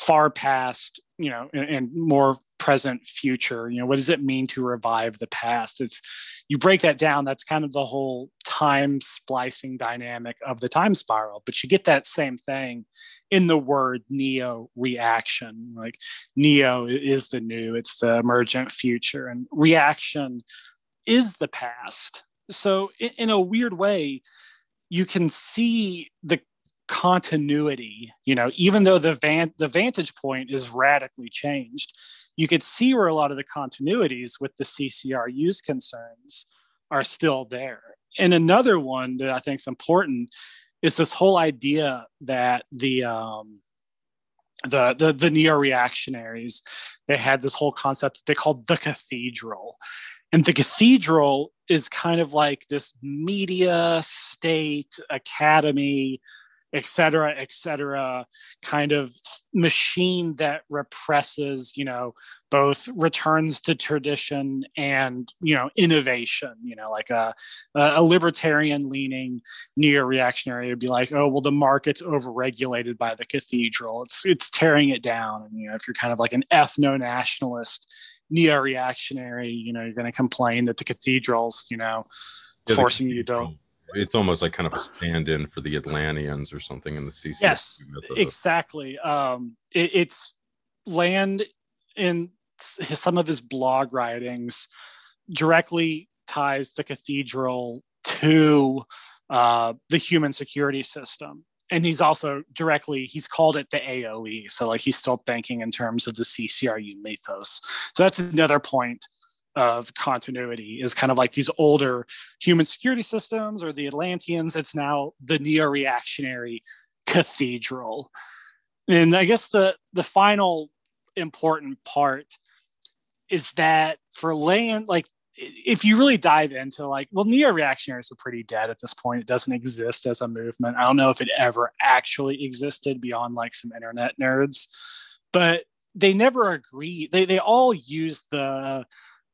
far past you know and, and, more present future you know what does it mean to revive the past? It's you break that down that's kind of the whole time splicing dynamic of the time spiral but you get that same thing in the word neo reaction like neo is the new it's the emergent future and reaction is the past. So in, in a weird way you can see the continuity you know even though the van the vantage point is radically changed you could see where a lot of the continuities with the ccru's concerns are still there. And another one that i think is important is this whole idea that the um, the the, the neo reactionaries they had this whole concept they called the cathedral. And the cathedral is kind of like this media state academy et cetera, et cetera, kind of machine that represses, you know, both returns to tradition and, you know, innovation, you know, like a, a libertarian leaning neo-reactionary would be like, oh, well, the market's overregulated by the cathedral. It's, it's tearing it down. And, you know, if you're kind of like an ethno-nationalist neo-reactionary, you know, you're going to complain that the cathedrals, you know, forcing you to it's almost like kind of a stand-in for the Atlanteans or something in the CC. Yes, exactly. Um, it, it's land in some of his blog writings directly ties the cathedral to uh, the human security system and he's also directly he's called it the aoe so like he's still thinking in terms of the ccru mythos so that's another point of continuity is kind of like these older human security systems or the Atlanteans. It's now the neo-reactionary cathedral. And I guess the the final important part is that for land, like if you really dive into like, well, neo-reactionaries are pretty dead at this point. It doesn't exist as a movement. I don't know if it ever actually existed beyond like some internet nerds, but they never agree. They they all use the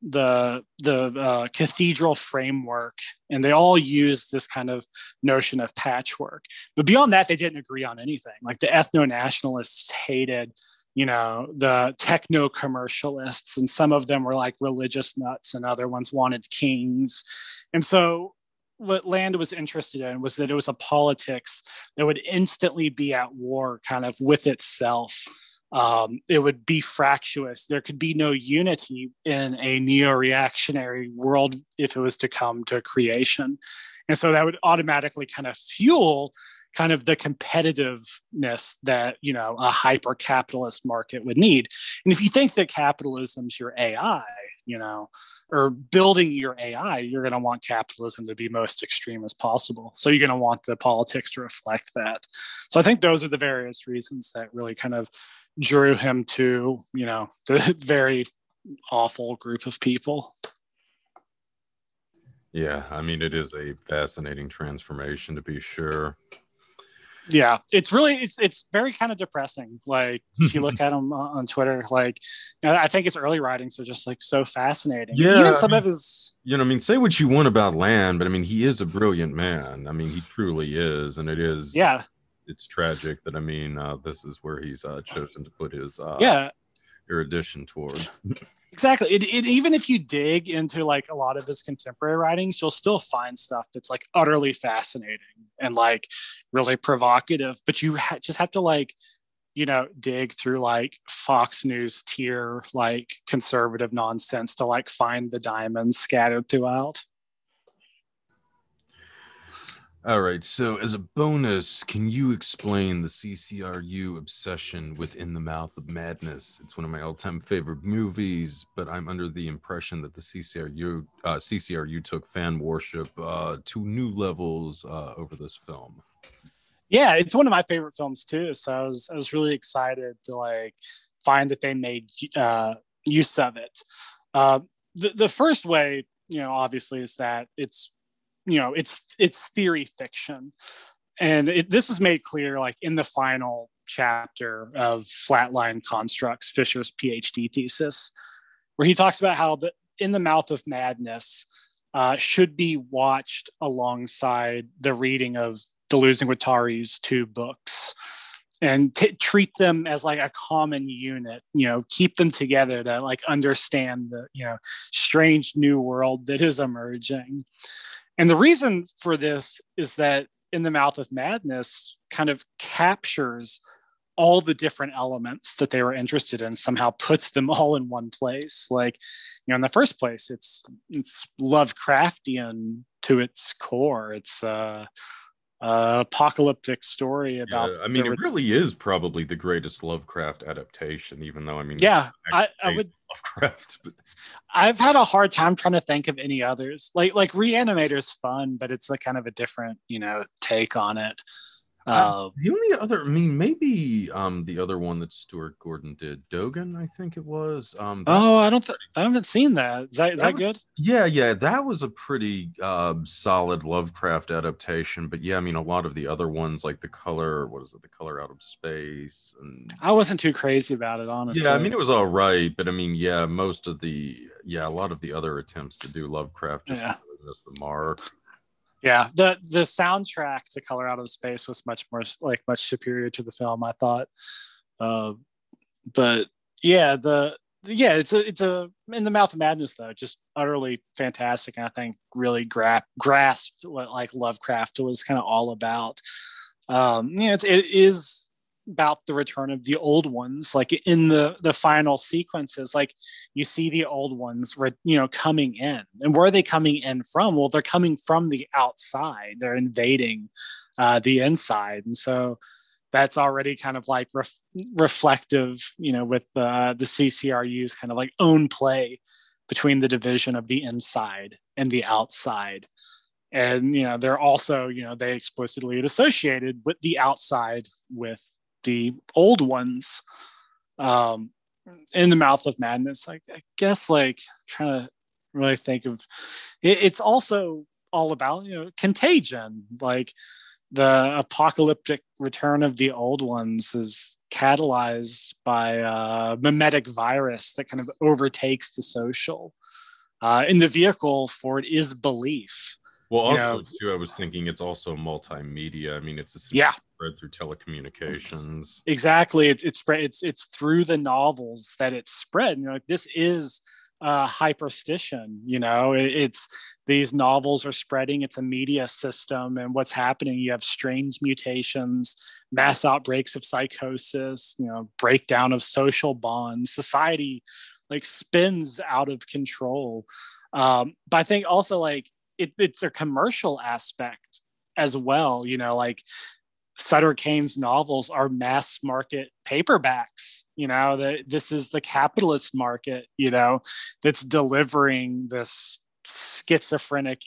the the uh, cathedral framework and they all used this kind of notion of patchwork. But beyond that they didn't agree on anything. Like the ethno-nationalists hated you know the techno commercialists and some of them were like religious nuts and other ones wanted kings. And so what Land was interested in was that it was a politics that would instantly be at war kind of with itself. Um, it would be fractious. There could be no unity in a neo reactionary world if it was to come to creation. And so that would automatically kind of fuel kind of the competitiveness that you know a hyper capitalist market would need and if you think that capitalism's your ai you know or building your ai you're going to want capitalism to be most extreme as possible. So you're going to want the politics to reflect that. So i think those are the various reasons that really kind of drew him to you know the very awful group of people. Yeah i mean it is a fascinating transformation to be sure yeah. It's really it's it's very kind of depressing like if you look at him on twitter like i think his early writings are just like so fascinating. Yeah even some I mean, of his you know i mean say what you want about land but i mean he is a brilliant man. I mean he truly is and it is yeah. it's tragic that i mean uh, this is where he's uh, chosen to put his uh, yeah. erudition towards exactly. It, it, even if you dig into like a lot of his contemporary writings you'll still find stuff that's like utterly fascinating and like really provocative but you ha- just have to like you know dig through like fox news tier like conservative nonsense to like find the diamonds scattered throughout all right. So, as a bonus, can you explain the CCRU obsession within the Mouth of Madness? It's one of my all-time favorite movies, but I'm under the impression that the CCRU uh, CCRU took fan worship uh, to new levels uh, over this film. Yeah, it's one of my favorite films too. So I was I was really excited to like find that they made uh, use of it. Uh, the the first way, you know, obviously, is that it's you know it's it's theory fiction. And it, this is made clear like in the final chapter of flatline constructs fisher's phd thesis where he talks about how the in the mouth of madness uh, should be watched alongside the reading of deleuze guattari's two books and t- treat them as like a common unit you know keep them together to like understand the you know strange new world that is emerging and the reason for this is that In the Mouth of Madness kind of captures all the different elements that they were interested in, somehow puts them all in one place. Like, you know, in the first place, it's it's Lovecraftian to its core. It's uh uh, apocalyptic story about. Yeah, I mean, it really is probably the greatest Lovecraft adaptation, even though I mean, yeah, I, I would Lovecraft. But... I've had a hard time trying to think of any others. Like like Reanimator's fun, but it's a kind of a different you know take on it. Uh, the only other, I mean, maybe um the other one that Stuart Gordon did, Dagon, I think it was. Um, oh, I don't, th- I haven't seen that. Is that, is that, that good? Yeah, yeah, that was a pretty uh, solid Lovecraft adaptation. But yeah, I mean, a lot of the other ones, like the color, what is it, the color out of space, and I wasn't too crazy about it, honestly. Yeah, I mean, it was all right, but I mean, yeah, most of the, yeah, a lot of the other attempts to do Lovecraft just yeah. missed the mark yeah. The the soundtrack to color out of space was much more like much superior to the film i thought. Uh, but yeah the yeah it's a it's a in the mouth of madness though just utterly fantastic and i think really gra- grasped what like lovecraft was kind of all about. Um yeah it's, it is about the return of the old ones like in the the final sequences like you see the old ones you know coming in. And where are they coming in from? Well they're coming from the outside. They're invading uh, the inside. And so that's already kind of like ref- reflective you know with uh, the ccru's kind of like own play between the division of the inside and the outside. And you know they're also you know they explicitly associated with the outside with the old ones um, in the mouth of madness I, I guess like trying to really think of it, it's also all about you know contagion. Like the apocalyptic return of the old ones is catalyzed by a mimetic virus that kind of overtakes the social. Uh, and the vehicle for it is belief. Well, also too, I was thinking it's also multimedia. I mean, it's a yeah spread through telecommunications. Exactly, it's it's spread. It's it's through the novels that it's spread. You know, this is uh, hyperstition. You know, it, it's these novels are spreading. It's a media system, and what's happening? You have strange mutations, mass outbreaks of psychosis, you know, breakdown of social bonds. Society like spins out of control. Um, but I think also like it, it's a commercial aspect as well. You know, like Sutter Cane's novels are mass market paperbacks. You know, that this is the capitalist market, you know, that's delivering this schizophrenic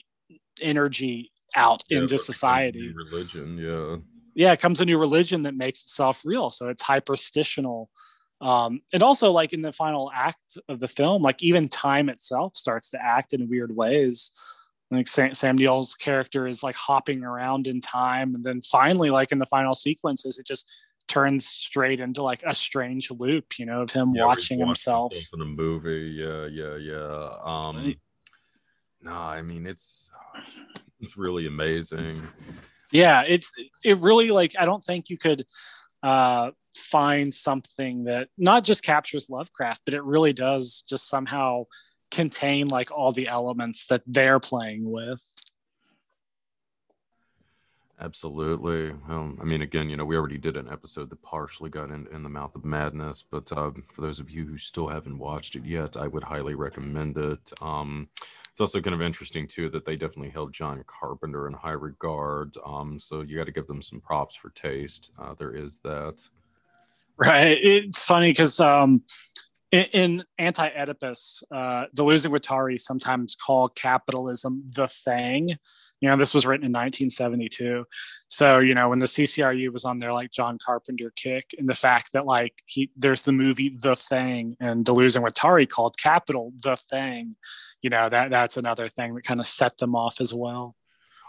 energy out yeah, into society. Religion, yeah. Yeah, it comes a new religion that makes itself real. So it's hyperstitional. Um, and also, like in the final act of the film, like even time itself starts to act in weird ways like Sam, Sam Neill's character is like hopping around in time, and then finally, like in the final sequences, it just turns straight into like a strange loop, you know, of him yeah, watching himself in a movie. Yeah, yeah, yeah. Um, right. no, I mean it's it's really amazing. Yeah, it's it really like I don't think you could uh find something that not just captures Lovecraft, but it really does just somehow contain like all the elements that they're playing with. Absolutely. Um, I mean, again, you know, we already did an episode that partially got in, in the mouth of madness, but uh, for those of you who still haven't watched it yet, I would highly recommend it. Um, it's also kind of interesting too that they definitely held John Carpenter in high regard. Um, so you got to give them some props for taste. Uh, there is that. Right. It's funny because in, in anti-oedipus uh, deleuze and guattari sometimes call capitalism the thing. You know this was written in 1972 so you know when the ccru was on their like john carpenter kick and the fact that like he there's the movie the thing and deleuze and guattari called capital the thing you know that that's another thing that kind of set them off as well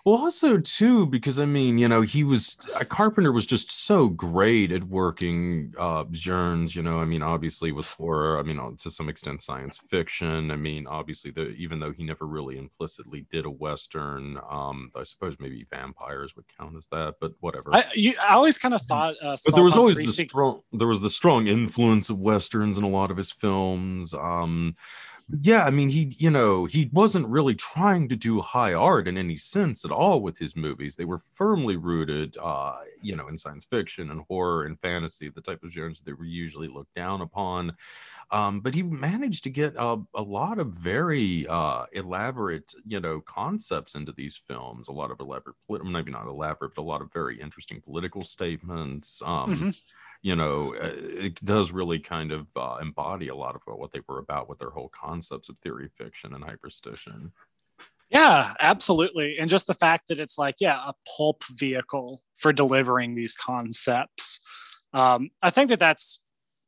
well, also too, because I mean, you know, he was Carpenter was just so great at working uh genres. You know, I mean, obviously with horror, I mean, uh, to some extent science fiction. I mean, obviously, the even though he never really implicitly did a western, um, I suppose maybe vampires would count as that, but whatever. I, you, I always kind of thought, uh, but there was always the strong, there was the strong influence of westerns in a lot of his films. Um, yeah i mean he you know he wasn't really trying to do high art in any sense at all with his movies. They were firmly rooted uh you know in science fiction and horror and fantasy the type of genres that were usually looked down upon um but he managed to get a, a lot of very uh elaborate you know concepts into these films a lot of elaborate maybe not elaborate but a lot of very interesting political statements um mm-hmm you know, uh, it does really kind of uh, embody a lot of what they were about with their whole concepts of theory fiction and hyperstition. Yeah, absolutely. And just the fact that it's like, yeah, a pulp vehicle for delivering these concepts. Um, I think that that's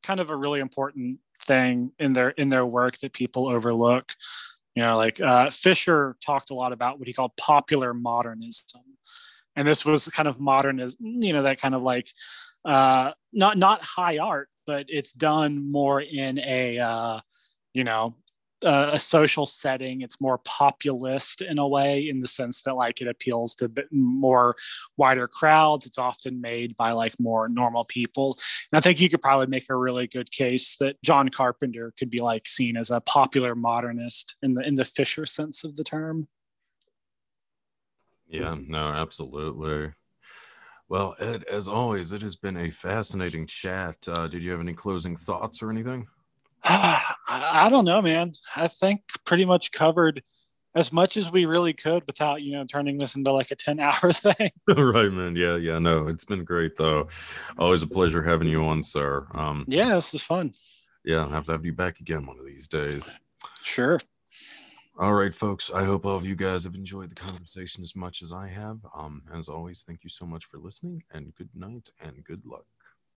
kind of a really important thing in their in their work that people overlook. You know, like uh, Fisher talked a lot about what he called popular modernism, and this was kind of modernism you know that kind of like uh, not not high art, but it's done more in a uh, you know uh, a social setting. It's more populist in a way, in the sense that like it appeals to more wider crowds. It's often made by like more normal people. And I think you could probably make a really good case that John Carpenter could be like seen as a popular modernist in the in the Fisher sense of the term. Yeah, no, absolutely. Well, Ed, as always, it has been a fascinating chat. Uh, did you have any closing thoughts or anything? I don't know, man. I think pretty much covered as much as we really could without, you know, turning this into like a 10 hour thing. right, man. Yeah, yeah. No, it's been great though. Always a pleasure having you on, sir. Um, yeah, this is fun. Yeah, I'll have to have you back again one of these days. Sure. All right, folks. I hope all of you guys have enjoyed the conversation as much as I have. Um, as always, thank you so much for listening, and good night and good luck.